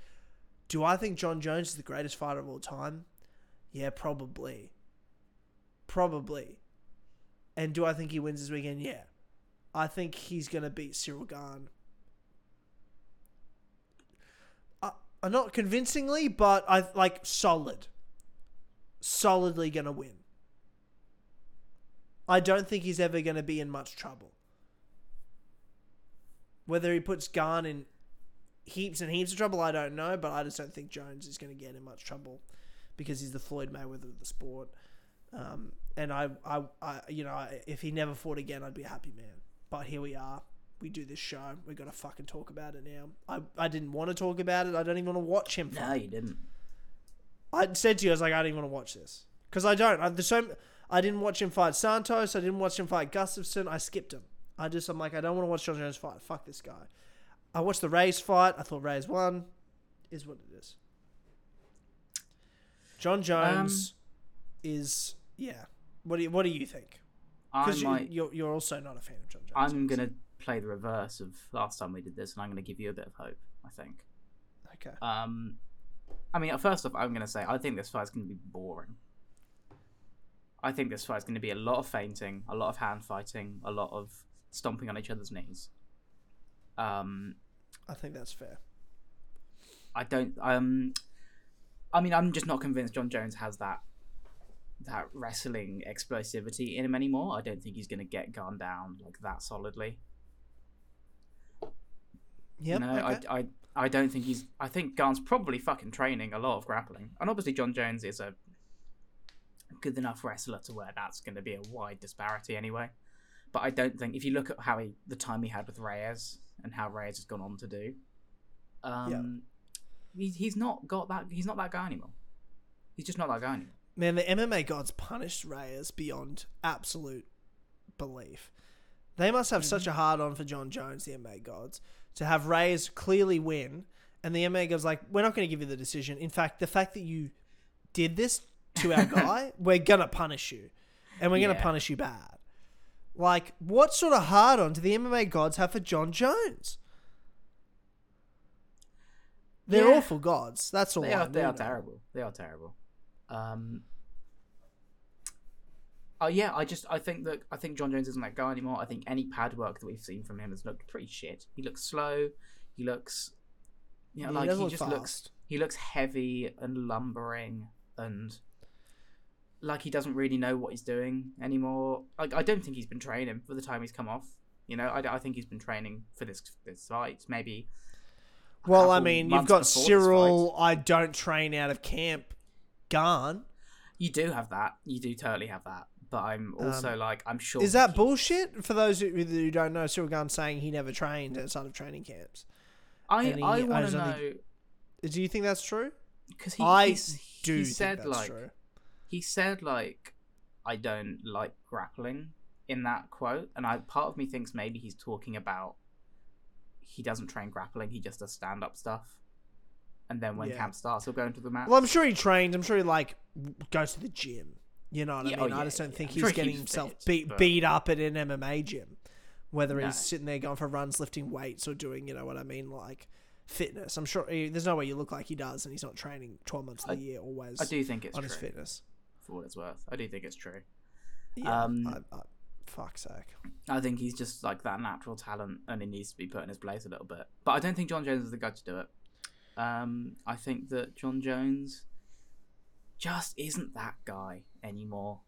Do I think Jon Jones is the greatest fighter of all time? Yeah, probably. Probably. And do I think he wins this weekend? Yeah. I think he's going to beat Ciryl Gane uh, not convincingly, but I like solid. Solidly gonna win. I don't think he's ever gonna be in much trouble. Whether he puts Gane in heaps and heaps of trouble, I don't know, but I just don't think Jones is gonna get in much trouble because he's the Floyd Mayweather of the sport. Um, and I, I, I, you know, if he never fought again, I'd be a happy man. But here we are we do this show. We got to fucking talk about it now. I, I didn't want to talk about it. I don't even want to watch him No, fight. you didn't. I said to you, I was like, I don't even want to watch this because I don't. I, there's so I didn't watch him fight Santos. I didn't watch him fight Gustafsson. I skipped him. I just I'm like I don't want to watch Jon Jones fight. Fuck this guy. I watched the Reyes fight. I thought Reyes won. Is what it is. Jon Jones is yeah. What do you, What do you think? Because you, might. you're you're also not a fan of Jon Jones. I'm gonna play the reverse of last time we did this, and I'm gonna give you a bit of hope. I think. Okay. Um, I mean, first off, I'm gonna say I think this fight's gonna be boring. I think this fight's gonna be a lot of feinting, a lot of hand fighting, a lot of stomping on each other's knees. Um, I think that's fair. I don't. Um, I mean, I'm just not convinced Jon Jones has that that wrestling explosivity in him anymore. I don't think he's going to get gone down like that solidly. Yeah. know, okay. I, I I don't think he's. I think Gane's probably fucking training a lot of grappling, and obviously Jon Jones is a good enough wrestler to where that's going to be a wide disparity anyway. But I don't think if you look at how he the time he had with Reyes and how Reyes has gone on to do, um, he's he's not got that. He's not that guy anymore. He's just not that guy anymore. Man, the MMA gods punished Reyes beyond absolute belief. They must have such a hard on for Jon Jones, the MMA gods, to have Reyes clearly win, and the MMA gods like, we're not going to give you the decision. In fact, the fact that you did this to our guy, we're gonna punish you, and we're gonna Yeah. punish you bad. Like, what sort of hard on do the MMA gods have for Jon Jones? They're Yeah. awful gods. That's all. They I are they are know. terrible. They are terrible. Um. Oh yeah, I just I think that I think Jon Jones isn't that guy anymore. I think any pad work that we've seen from him has looked pretty shit. He looks slow. He looks, you know, Yeah, he like he look just fast. looks he looks heavy and lumbering and like he doesn't really know what he's doing anymore. Like I don't think he's been training for the time he's come off. You know, I, I think he's been training for this this fight maybe. Well, I mean, you've got Ciryl. I don't train out of camp. Gane. You do have that. You do totally have that. But I'm also like, I'm sure. Um, Is that he- bullshit? For those who, who don't know, Ciryl Gane saying he never trained outside of training camps. I he- I want to only- know Do you think that's true? because he I do he said like true. He said like I don't like grappling in that quote, and I part of me thinks maybe he's talking about he doesn't train grappling. He just does stand up stuff. And then when Yeah. camp starts, he'll go into the mat. Well, I'm sure he trains. I'm sure he like goes to the gym. You know what Yeah, I oh, mean? I just don't yeah. think I'm he's sure getting himself fit, beat but- beat up at an MMA gym. Whether No. he's sitting there going for runs, lifting weights, or doing, you know what I mean, like fitness. I'm sure he, there's no way you look like he does, and he's not training 12 months of the year always I do think it's on true his fitness. For what it's worth. I do think it's true. Yeah, Um, I, I, fuck's sake. I think he's just like that natural talent, and he needs to be put in his place a little bit. But I don't think Jon Jones is the guy to do it. Um, I think that Jon Jones just isn't that guy anymore.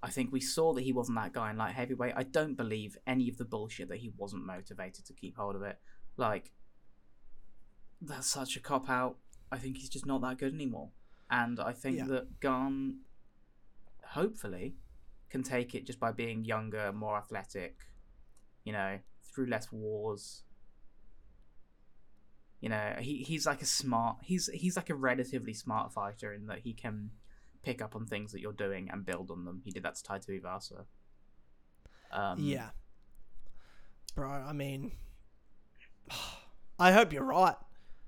I think we saw that he wasn't that guy in light heavyweight. I don't believe any of the bullshit that he wasn't motivated to keep hold of it. Like, that's such a cop out. I think he's just not that good anymore. And I think Yeah. that Gane, hopefully, can take it just by being younger, more athletic, you know, through less wars. You know, he, he's like a smart he's he's like a relatively smart fighter in that he can pick up on things that you're doing and build on them. He did that to Tai Tuivasa. Um, yeah. Bro, I mean, I hope you're right.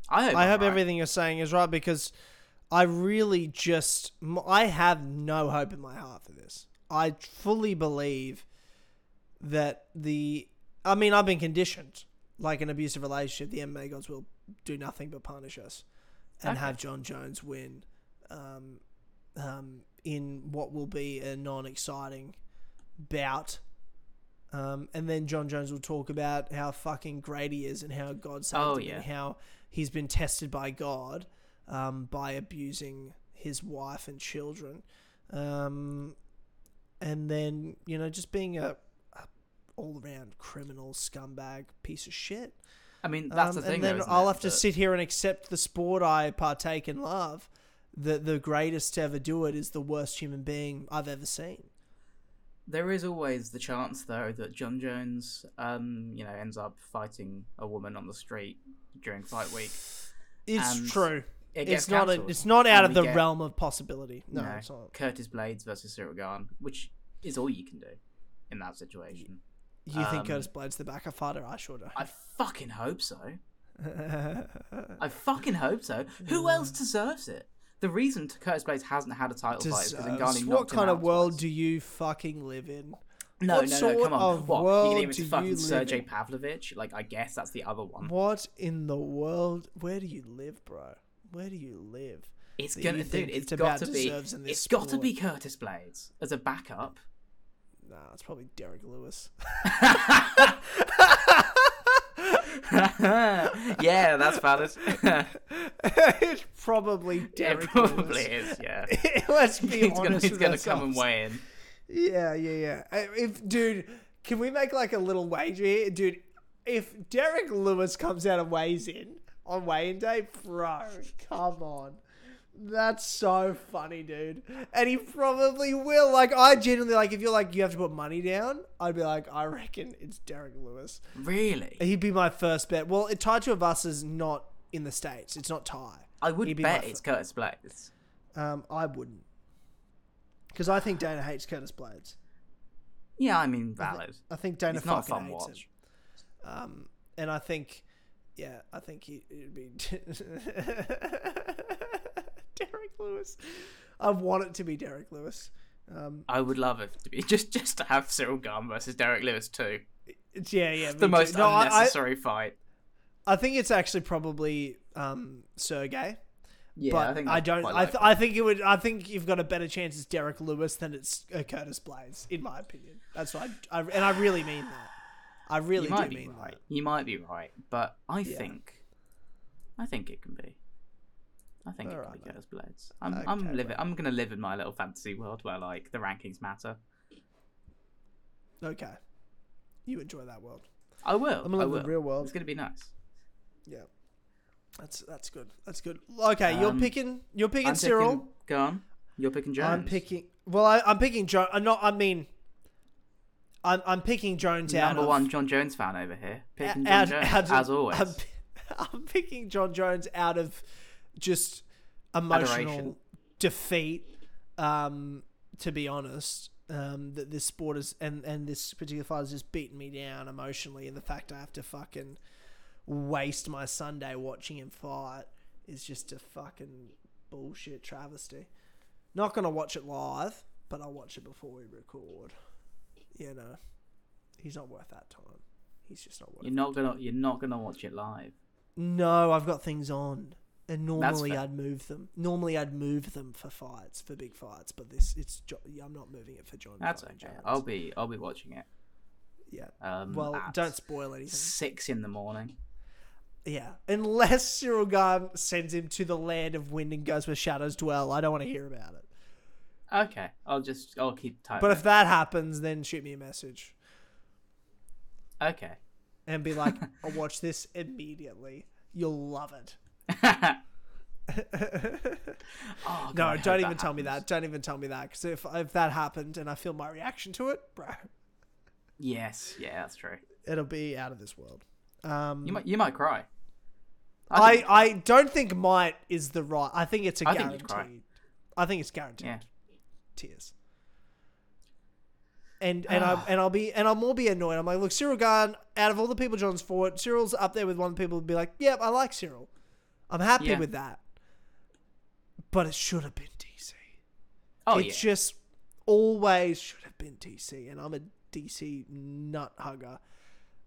I hope, I hope right. everything you're saying is right because I really just I have no hope in my heart for this. I fully believe that the I mean I've been conditioned like an abusive relationship. The MMA gods will do nothing but punish us and Okay. have Jon Jones win um, um, in what will be a non-exciting bout. Um, and then Jon Jones will talk about how fucking great he is and how God saved Oh, him yeah. and how he's been tested by God um, by abusing his wife and children. Um, and then, you know, just being a, a all around criminal scumbag piece of shit. I mean, that's Um, the thing. and then though, I'll it? have to That- sit here and accept the sport I partake and love. The the greatest to ever do it is the worst human being I've ever seen. There is always the chance, though, that Jon Jones, um, you know, ends up fighting a woman on the street during fight week. It's And true. It's not a, it's not out of the get, realm of possibility. No, know, it's not. Curtis Blaydes versus Ciryl Gane, which is all you can do in that situation. You think um, Curtis Blaydes the backup fighter? I sure don't. I fucking hope so. I fucking hope so. Who else deserves it? the reason Curtis Blaydes hasn't had a title fight is because. Ngannou What kind of world twice. do you fucking live in? No, what no, no, come on. of what? world you can do fucking you live Sergey? Pavlovich? Like, I guess that's the other one. What in the world? Where do you live, bro? Where do you live? It's gonna, dude. It's it got about to be. deserves in this It's got to be Curtis Blaydes as a backup. Nah, it's probably Derrick Lewis. yeah, that's valid. it's probably it Derrick probably Lewis. is. Yeah. Let's be he's honest gonna, he's gonna come and weigh in. Yeah, yeah, yeah. Uh, If dude, can we make like a little wager here, dude? If Derrick Lewis comes out and weighs in on weigh-in day, bro, come on. That's so funny, dude. And he probably will. Like, I genuinely like. If you're like, you have to put money down, I'd be like, I reckon it's Derrick Lewis. Really? He'd be my first bet. Well, it tied to us is not in the states. It's not Thai. I would He'd be bet my it's Curtis Blaydes. Um, I wouldn't, because I think Dana hates Curtis Blaydes. Yeah, I mean, valid. I think Dana not a fucking fun hates watch. him. Um, and I think, yeah, I think he, it'd be Derrick Lewis. I want it to be Derrick Lewis. Um, I would love it to be just just to have Ciryl Gane versus Derrick Lewis too. it's, yeah, yeah. The most too. No, I- I, unnecessary fight. I think it's actually probably um, Sergey. Yeah, but I think I, don't. I, th- I think it would. I think you've got a better chance it's Derrick Lewis than it's uh, Curtis Blaydes, in my opinion. That's what I, I and I really mean that. I really you might do be mean right. You might be right, but I Yeah. think, I think it can be. I think it can be mate. Curtis Blaydes. I'm, Okay, I'm living. I'm gonna live in my little fantasy world where like the rankings matter. Okay, you enjoy that world. I will. I'm gonna live in the real world. It's gonna be nice. Yeah, that's that's good. That's good. Okay, you're Um, picking. You're picking I'm Ciryl. picking on. You're picking Jones. I'm picking. Well, I, I'm picking Jones. I'm not. I mean, I'm I'm picking Jones out Number of one Jon Jones fan over here. Picking Jon Jones out of- as always. I'm, I'm picking Jon Jones out of just emotional Adoration. defeat. Um, to be honest, um, that this sport is and and this particular fight has just beaten me down emotionally, and the fact I have to fucking waste my Sunday watching him fight is just a fucking bullshit travesty. Not gonna watch it live, but I'll watch it before we record. You know, he's not worth that time. He's just not worth. You're not gonna. You're not gonna watch it live. No, I've got things on. And normally. I'd move them. Normally I'd move them for fights, for big fights. But this, it's I'm not moving it for Jon. That's okay. Jones. I'll be. I'll be watching it. Yeah. Um, Well, don't spoil anything. Six in the morning. Yeah. Unless Ciryl Gane sends him to the land of wind and goes where shadows dwell, I don't want to hear about it. Okay, I'll just. I'll keep typing. But if that happens, then shoot me a message okay. and be like, "I'll watch this immediately. You'll love it." Oh, God, no, don't even tell me that. Don't even tell me that. Because if if that happened and I feel my reaction to it, bro, Yes, yeah, that's true. it'll be out of this world. Um, You might. You might cry. I, think- I don't think might is the right. I think it's a I think guaranteed. cry. I think it's guaranteed Yeah. Tears. And and I and I'll be and I'll more be annoyed. I'm like, look, Ciryl Gane, out of all the people Jon's fought, Ciryl's up there with one of the people who'd be like, yep, I like Ciryl. I'm happy Yeah. with that. But it should have been DC. Oh it yeah. just always should have been DC, and I'm a DC nut hugger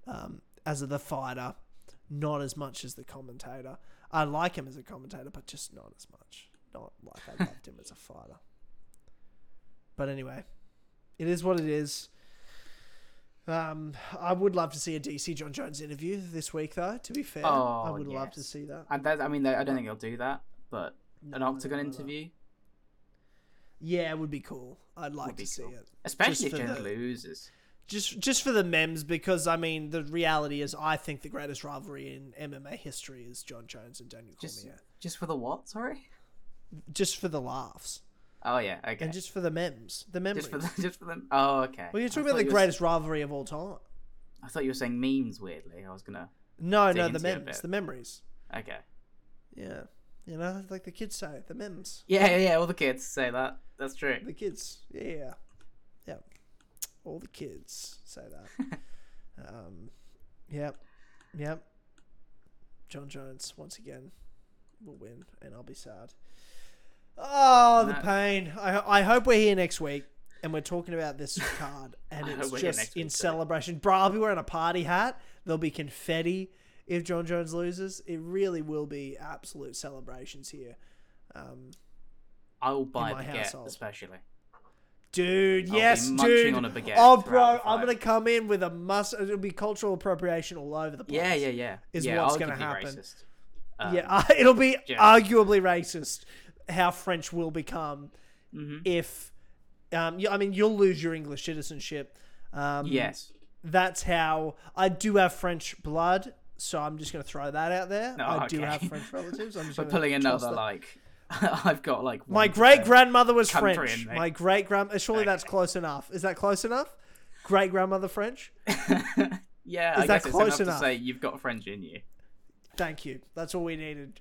um, as of the fighter, not as much as the commentator. I like him as a commentator, but just not as much. Not like I loved him as a fighter. But anyway, it is what it is. Um, I would love to see a DC Jon Jones interview this week, though. To be fair, I Oh, would love to see that. And that, I mean, I don't think he'll do that, but No, an octagon no, no. interview, Yeah, it would be cool. I'd like to see cool. it. especially if the- loses. just just for the memes because I mean the reality is I think the greatest rivalry in MMA history is Jon Jones and Daniel Just, Cormier. just for the what? Sorry. Just for the laughs Oh yeah. Okay. and just for the memes, the memories. just for the, just for them. Oh okay. well, you're talking about the were- greatest rivalry of all time. I thought you were saying memes. Weirdly, I was gonna. No, no, the memes, the memories. Okay. Yeah, you know, like the kids say, the memes. Yeah, yeah, yeah. All the kids say that. That's true. The kids, yeah, yeah. All the kids say that. um, yep, yep. Jon Jones once again will win, and I'll be sad. Oh, the No. pain. I, I hope we're here next week and we're talking about this card and I it's we're here just in too. celebration. Bro, I'll be wearing a party hat. There'll be confetti if Jon Jones loses. It really will be absolute celebrations here. Um, I will buy a my baguette, household. especially. dude, be yes, munching dude. on a baguette oh, throughout bro, the I'm fight. going to come in with a must. It'll be cultural appropriation all over the place. Yeah, yeah, yeah. Is yeah, what's I'll gonna give you happen. Racist. Um, yeah, it'll be yeah. arguably racist how French will become mhm. if. Um, you, I mean, you'll lose your English citizenship. Um, Yes. that's how I do have French blood, so I'm just going to throw that out there. Oh, I do have French relatives. I'm just We're pulling another that. like. I've got like. My great grandmother was French. My great grand. Surely that's close enough. Is that close enough? Great grandmother French. yeah, Is I that guess it's close enough, enough? to say you've got French in you. Thank you. That's all we needed.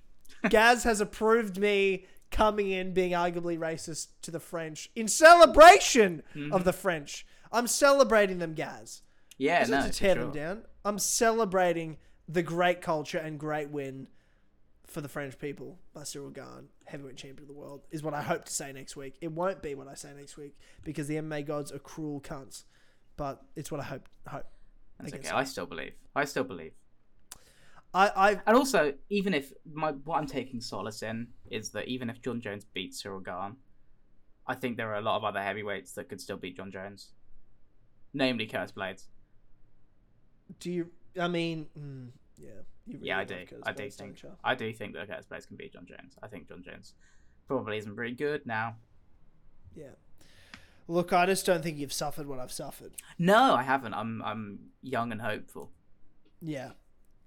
Gaz has approved me coming in being arguably racist to the French in celebration of mm-hmm. the French. I'm celebrating them, Gaz. Yeah, no, to tear sure. them down. I'm celebrating the great culture and great win for the French people by Ciryl Gane, heavyweight champion of the world, is what I hope to say next week. It won't be what I say next week because the MMA gods are cruel cunts, but it's what I hope. Hope. That's I okay. I still believe. I still believe. I, I, And also, even if my what I'm taking solace in is that even if Jon Jones beats Ciryl Gane, I think there are a lot of other heavyweights that could still beat Jon Jones, namely Curtis Blaydes. do you? I mean, mm, yeah. You really Yeah, I do. Curtis I do Blaydes, think. don't? I do think that Curtis Blaydes can beat Jon Jones. I think Jon Jones probably isn't very good now. Yeah. Look, I just don't think you've suffered what I've suffered. No, I haven't. I'm I'm young and hopeful. Yeah.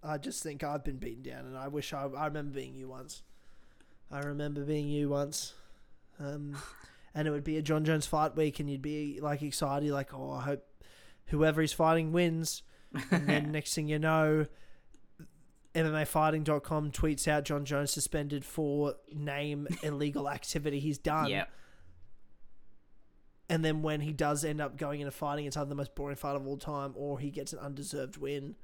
I just think I've been beaten down, and I wish I. I remember being you once. I remember being you once. Um, and it would be a Jon Jones fight week, and you'd be like excited, like, oh, I hope whoever he's fighting wins. And then next thing you know, MMAfighting.com tweets out Jon Jones suspended for name illegal activity he's done. yeah. And then when he does end up going into fighting, it's either the most boring fight of all time, or he gets an undeserved win,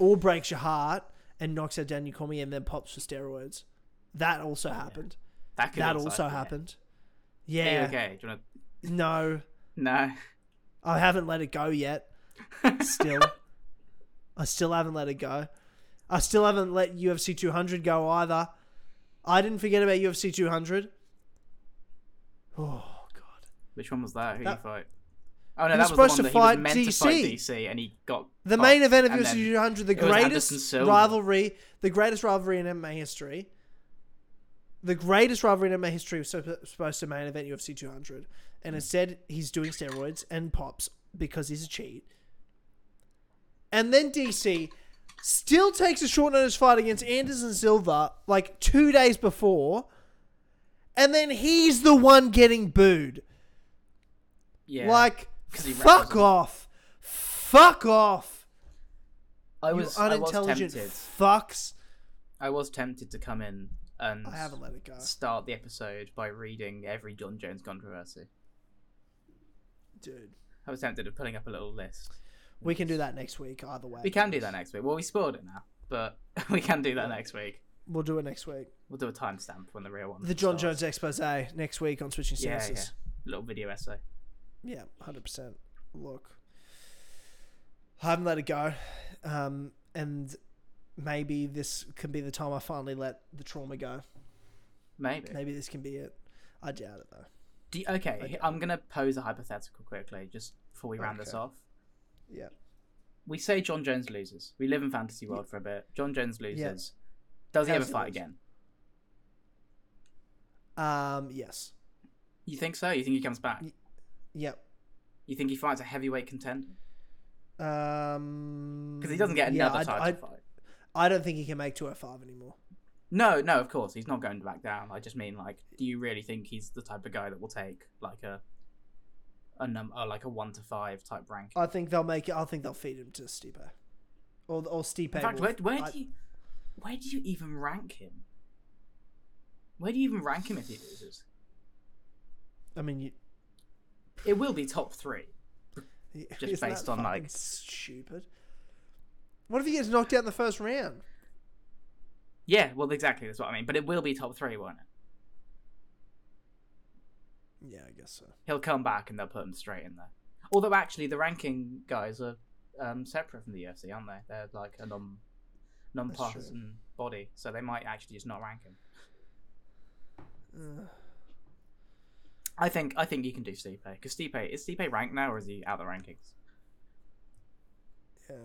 or breaks your heart and knocks out Daniel Cormier and then pops for steroids. That also happened. That could That also, yeah. happened. Hey, Yeah. okay. Do you want No, to... No. I haven't let it go yet. Still, I still haven't let it go. I still haven't let UFC 200 go either. I didn't forget about UFC 200. Oh God. Which one was that? Who That- did you fight? Oh no, He that was was, supposed to fight was meant to fight DC. DC, and he got The main event of UFC then 200, the greatest rivalry, the greatest rivalry in MMA history. The greatest rivalry in MMA history was supposed to main event UFC 200, and instead he's doing steroids and pops because he's a cheat. And then DC still takes a short notice fight against Anderson Silva like two days before, and then he's the one getting booed. Yeah. Like, he fuck off, fuck off. I you was I was unintelligent tempted. fucks. I was tempted to come in and I haven't let it go, start the episode by reading every Jon Jones controversy. dude. I was tempted of putting up a little list. We can do that next week. Either way, We can do that next week. Well, we spoiled it now, but we can do that next week. We'll do it next week. We'll do a timestamp when the real one. The Jon starts. Jones expose next week on switching Yeah, stances. yeah. Little video essay. Yeah, hundred percent. Look, I haven't let it go, um, and maybe this can be the time I finally let the trauma go. Maybe. Maybe this can be it. I doubt it though. You- okay, Okay. I'm gonna pose a hypothetical quickly, just before we round this off. Yeah. We say Jon Jones loses. We live in fantasy world for a bit. Jon Jones loses. Yeah. Does he How ever fight lose? again? Um. Yes. You think so? You think he comes back? Yep. You think he fights a heavyweight contender? Um. Because he doesn't get yeah, another I, title I, fight. I don't think he can make 205 anymore. No, no, of course he's not going back down. I just mean like, do you really think he's the type of guy that will take like a a num or like a one to five type rank? I think they'll make it. I think they'll feed him to Stipe, or or Stipe. In fact, will- where, where I- do you where do you even rank him? Where do you even rank him if he loses? I mean, you, It will be top three. isn't that based on, like- stupid. What if he gets knocked out in the first round? Yeah, well, exactly. That's what I mean. But it will be top three, won't it? Yeah, I guess so. He'll come back and they'll put him straight in there. Although actually, the ranking guys are um, separate from the UFC, aren't they? They're like a non non-partisan body, so they might actually just not rank him. Uh, I think I think you can do Stipe because Stipe is Stipe ranked now or is he out of the rankings? yeah.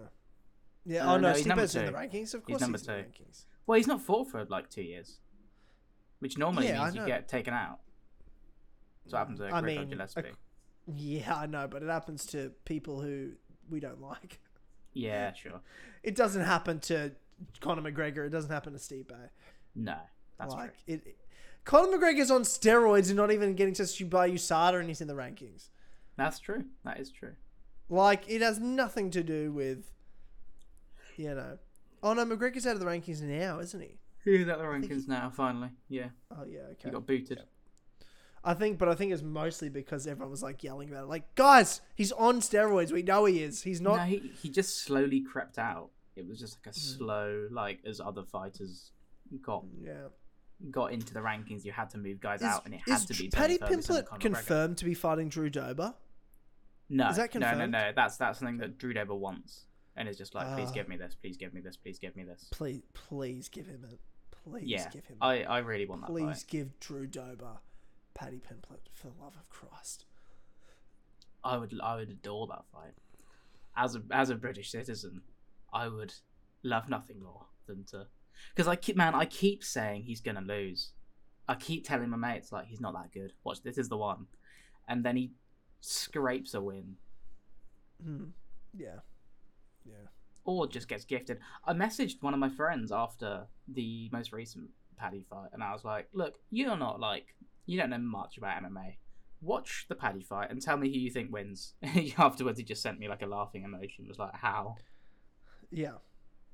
Yeah. Uh, oh no, no, he's number Stipe's in the rankings. Of He's course, number he's in the two. rankings. Well, he's not fought for like two years, which normally Yeah, means you get taken out. That's what happened to I Gregor mean, Gillespie. ac- Yeah, I know, but it happens to people who we don't like. Yeah, sure. It doesn't happen to Conor McGregor. It doesn't happen to Stipe. No, that's like true. it- Conor McGregor's on steroids and not even getting tested by USADA, and he's in the rankings. That's true. That is true. Like it has nothing to do with, you know. Oh no, McGregor's out of the rankings now, isn't he? He's at the think rankings now. Finally, yeah. Oh yeah, okay. He got booted. I think, but I think it's mostly because everyone was like yelling about it. Like, guys, he's on steroids. We know he is. He's not. no, he he just slowly crept out. It was just like a Hmm. slow, like as other fighters got yeah. Got into the rankings, you had to move guys Is, out, and it had to be Paddy Tony Ferguson and Pimblett Conor McGregor. confirmed to be fighting Drew Dober? No, Is that confirmed? no, no, no. That's that's something that Drew Dober wants, and is just like, please Ah. give me this, please give me this, please give me this. Please, please give him it. Please yeah, give him. I I really want that Please give Drew Dober Paddy Pimblett for the love of Christ. I would I would adore that fight. As a as a British citizen, I would love nothing more than to because I keep man I keep saying he's gonna lose. I keep telling my mates like he's not that good. Watch this is the one, and then he scrapes a win Hmm. Yeah. Yeah. or just gets gifted. I messaged one of my friends after the most recent Paddy fight, and I was like, "Look, you're not like you don't know much about MMA. Watch the Paddy fight and tell me who you think wins." Afterwards, he just sent me like a laughing emoji. It was like, "How? Yeah.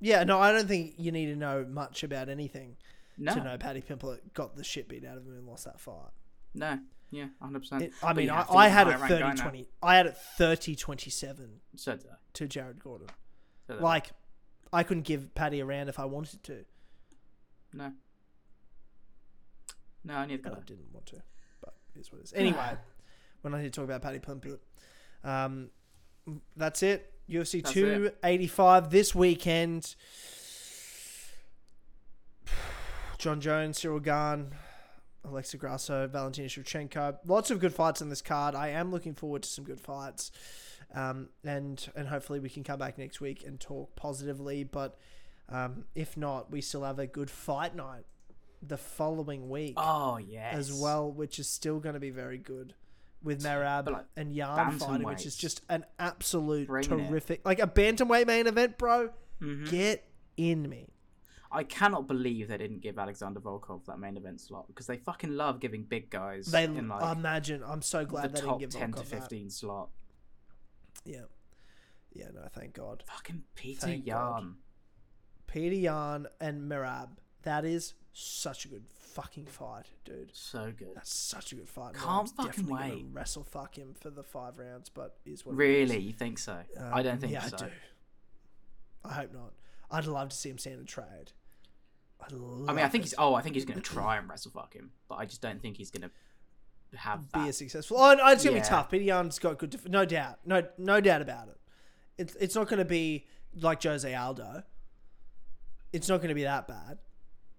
Yeah, no, I don't think you need to know much about anything No, to know Paddy Pimblett got the shit beat out of him and lost that fight. no, yeah, hundred percent." It, I mean, I, I had a it higher ranked 30 guy now. 20. I had it 30 27 So to Jared Gordon. So Like, I couldn't give Paddy a round if I wanted to, no, no, I need but I didn't want to. But it's what it is. Anyway, when I need to talk about Paddy Pimblett, um, that's it. UFC That's 285 this weekend. Jon Jones, Ciryl Gane, Alexa Grasso, Valentina Shevchenko. Lots of good fights on this card. I am looking forward to some good fights. Um, and and hopefully we can come back next week and talk positively. But um, if not, we still have a good fight night the following week Oh yes, as well, which is still going to be very good. With Merab like, and Yan fighting, which is just an absolute Bringing it. terrific, like a bantamweight main event, bro. Mhm. Get in me. I cannot believe they didn't give Alexander Volkov that main event slot because they fucking love giving big guys They in like I imagine. I'm so the glad they didn't top give ten to Volkov that. fifteen slot. Yeah, yeah. No, thank God. Fucking Peter Thank God. Yan. Peter Yan and Merab. That is such a good fucking fight, dude. So good. That's such a good fight. Can't Merab's fucking wait. Wrestle fuck him for the five rounds, but is what. Really, you think so? I Um, don't think yeah, so. I do. I hope not. I'd love to see him stand and trade. I'd love I mean, I think it. he's. Oh, I think he's gonna try and wrestle fuck him, but I just don't think he's gonna have be that. as successful. Oh, no, it's gonna Yeah. be tough. Peter Yan's got good, def- no doubt, no no doubt about it. It's it's not gonna be like Jose Aldo. It's not gonna be that bad,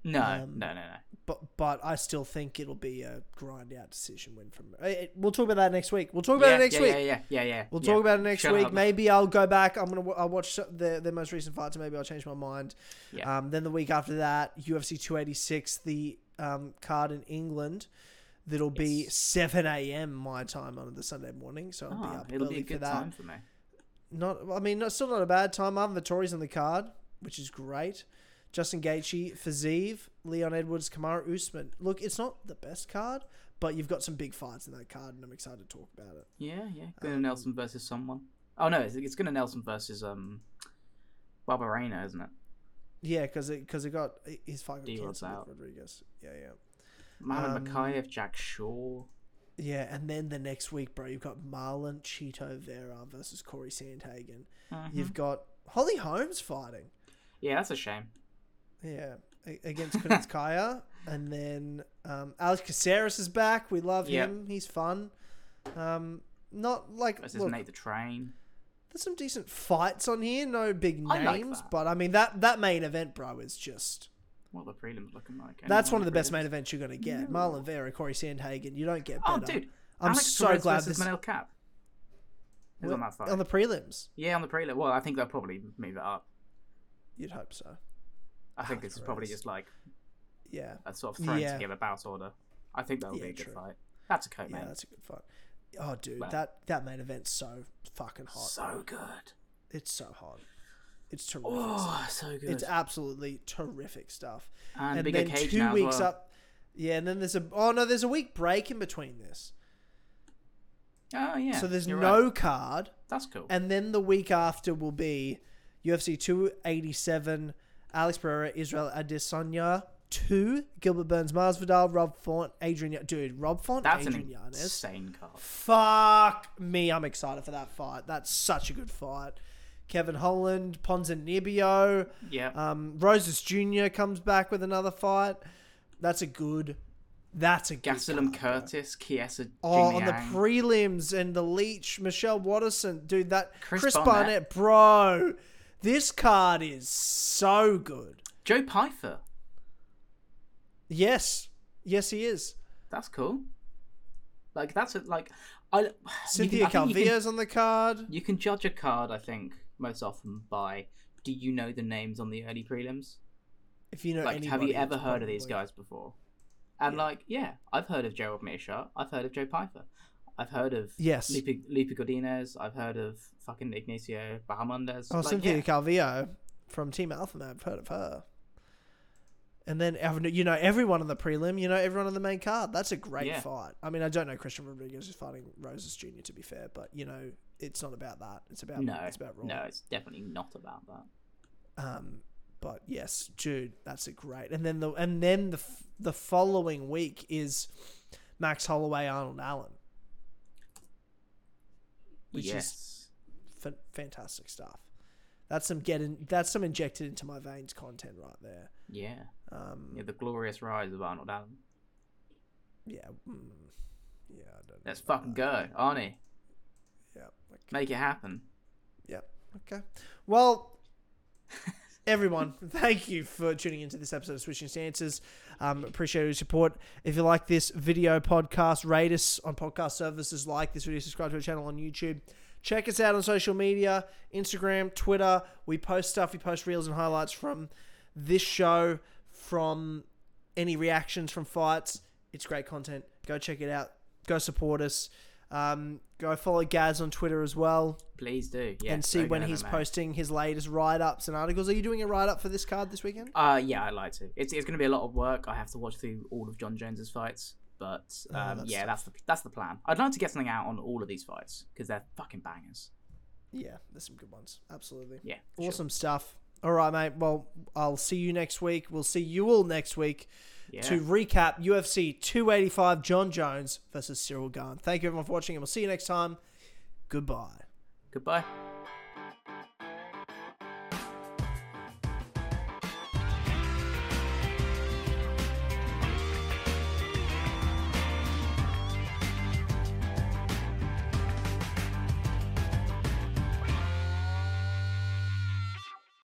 No, um, no, no, no. but but I still think it'll be a grind out decision win from. eh, eh, We'll talk about that next week. We'll talk about yeah, it next yeah, week. Yeah, yeah, yeah, yeah. We'll yeah. talk about it next Shut week. up. Maybe I'll go back. I'm gonna I'll watch the the most recent fights. Maybe I'll change my mind. Yeah. Um, then the week after that, UFC 286, the um, card in England. That'll be Yes. 7 a.m. my time on the Sunday morning, so I'll be Oh, up it'll early be a for good that. time for me. Not, I mean, not, still not a bad time. Marvin Vettori's on the card, which is great. Justin Gaethje, Fiziev, Leon Edwards, Kamaru Usman. Look, it's not the best card, but you've got some big fights in that card, and I'm excited to talk about it. Yeah, yeah. Gunnar Um, Nelson versus someone. Oh no, it's, it's Gunnar Nelson versus um, Barberena, isn't it? Yeah, because it because it got his fight got cancelled out. with Rodriguez. Yeah, yeah. Mohamed Um, Mokaev, Jack Shore. Yeah, and then the next week, bro, you've got Marlon Chito Vera versus Corey Sandhagen. Mhm. You've got Holly Holmes fighting. Yeah, that's a shame. Yeah. a- against Kunitskaya. and then um, Alex Caceres is back. We love Yep. him. He's fun. Um, not like Versus look, Nate the Train. there's some decent fights on here. No big I like names, that. but I mean that that main event, bro, is just What are the prelims looking like? that's one of the best prelims? main events you're gonna get. Marlon Vera, Corey Sandhagen. You don't get better. Oh, dude. I'm Alex so Perez glad versus this Manel Kape. Who's on that fight? on the prelims. Yeah, on the prelim. Well, I think they'll probably move it up. You'd hope so. I think is probably just like Yeah, a sort of thrown Yeah. together bout order. I think that'll Yeah, be a good true. fight. That's a coat, yeah, mate. that's a good fight. Oh, dude, Wow. that that main event's so fucking hot. So good. It's so hot. It's oh, terrific. Oh, so good. It's absolutely terrific stuff. and, and then cage two weeks well. up. Yeah, and then there's a oh no, there's a week break in between this. Oh yeah. so there's no right. card, That's cool. and then the week after will be UFC 287, Alex Pereira, Israel Adesanya, two Gilbert Burns, Masvidal, Rob Font, Adrian. Dude, Rob Font, That's Adrian an Yanez. insane card. Fuck me, I'm excited for that fight. That's such a good fight. Kevin Holland, Ponzinibbio, Yeah. um, Rosas Jr. comes back with another fight. That's a good. That's a good Gastelum card. Curtis, Kiesa Oh, on the prelims and the Leech, Michelle Waterson, dude. That Chris Chris, Barnett. Barnett. bro. This card is so good. Joe Pyfer. Yes, yes, he is. That's cool. Like that's a, like I Cynthia can, I think can- Calvillo's on the card. You can judge a card, I think, most often by do you know the names on the early prelims? If you know, Like, have you ever heard of these guys before? And Yeah. like, yeah, I've heard of Gerald Meerschaert. I've heard of Joe Pyfer. I've heard of Yes. Lipe, Lipe Godinez. I've heard of fucking Ignacio Bahamondes. Oh, like, Cynthia yeah. Calvillo from Team Alpha Man. I've heard of her. And then you know everyone on the prelim. You know everyone on the main card. That's a great Yeah. fight. I mean, I don't know Christian Rodriguez is fighting Rosas Jr. To be fair, but you know it's not about that. It's about No, it's about Raw. no, it's definitely not about that. Um, but yes, dude, that's a great. And then the and then the the following week is Max Holloway, Arnold Allen, Which is- F- fantastic stuff. That's some getting. That's some injected into my veins content right there. Yeah. Um, yeah. The glorious rise of Arnold Allen. yeah, mm, yeah. I don't Let's fucking that. go, Arnie. Yeah. Okay. Make it happen. Yep. Okay. Well, everyone, thank you for tuning into this episode of Switching Stances. Um, appreciate your support. If you like this video podcast, rate us on podcast services like this video. Subscribe to our channel on YouTube. Check us out on social media Instagram, Twitter. We post stuff. We post reels and highlights from this show, from any reactions from fights. It's great content. Go check it out. Go support us. Um, go follow Gaz on Twitter as well Please do. Yeah. and see when he's MMA. posting his latest write ups and articles. Are you doing a write up for this card this weekend? Uh, yeah, I'd like to. It's it's going to be a lot of work. I have to watch through all of Jon Jones's fights, but Oh, um, that's yeah, tough. that's the that's the plan. I'd like to get something out on all of these fights because they're fucking bangers. Yeah, there's some good ones. Absolutely. Yeah, for sure. Awesome stuff. All right, mate. Well, I'll see you next week. We'll see you all next week Yeah. to recap UFC 285 Jon Jones versus Ciryl Gane. Thank you everyone for watching, and we'll see you next time. Goodbye. Goodbye.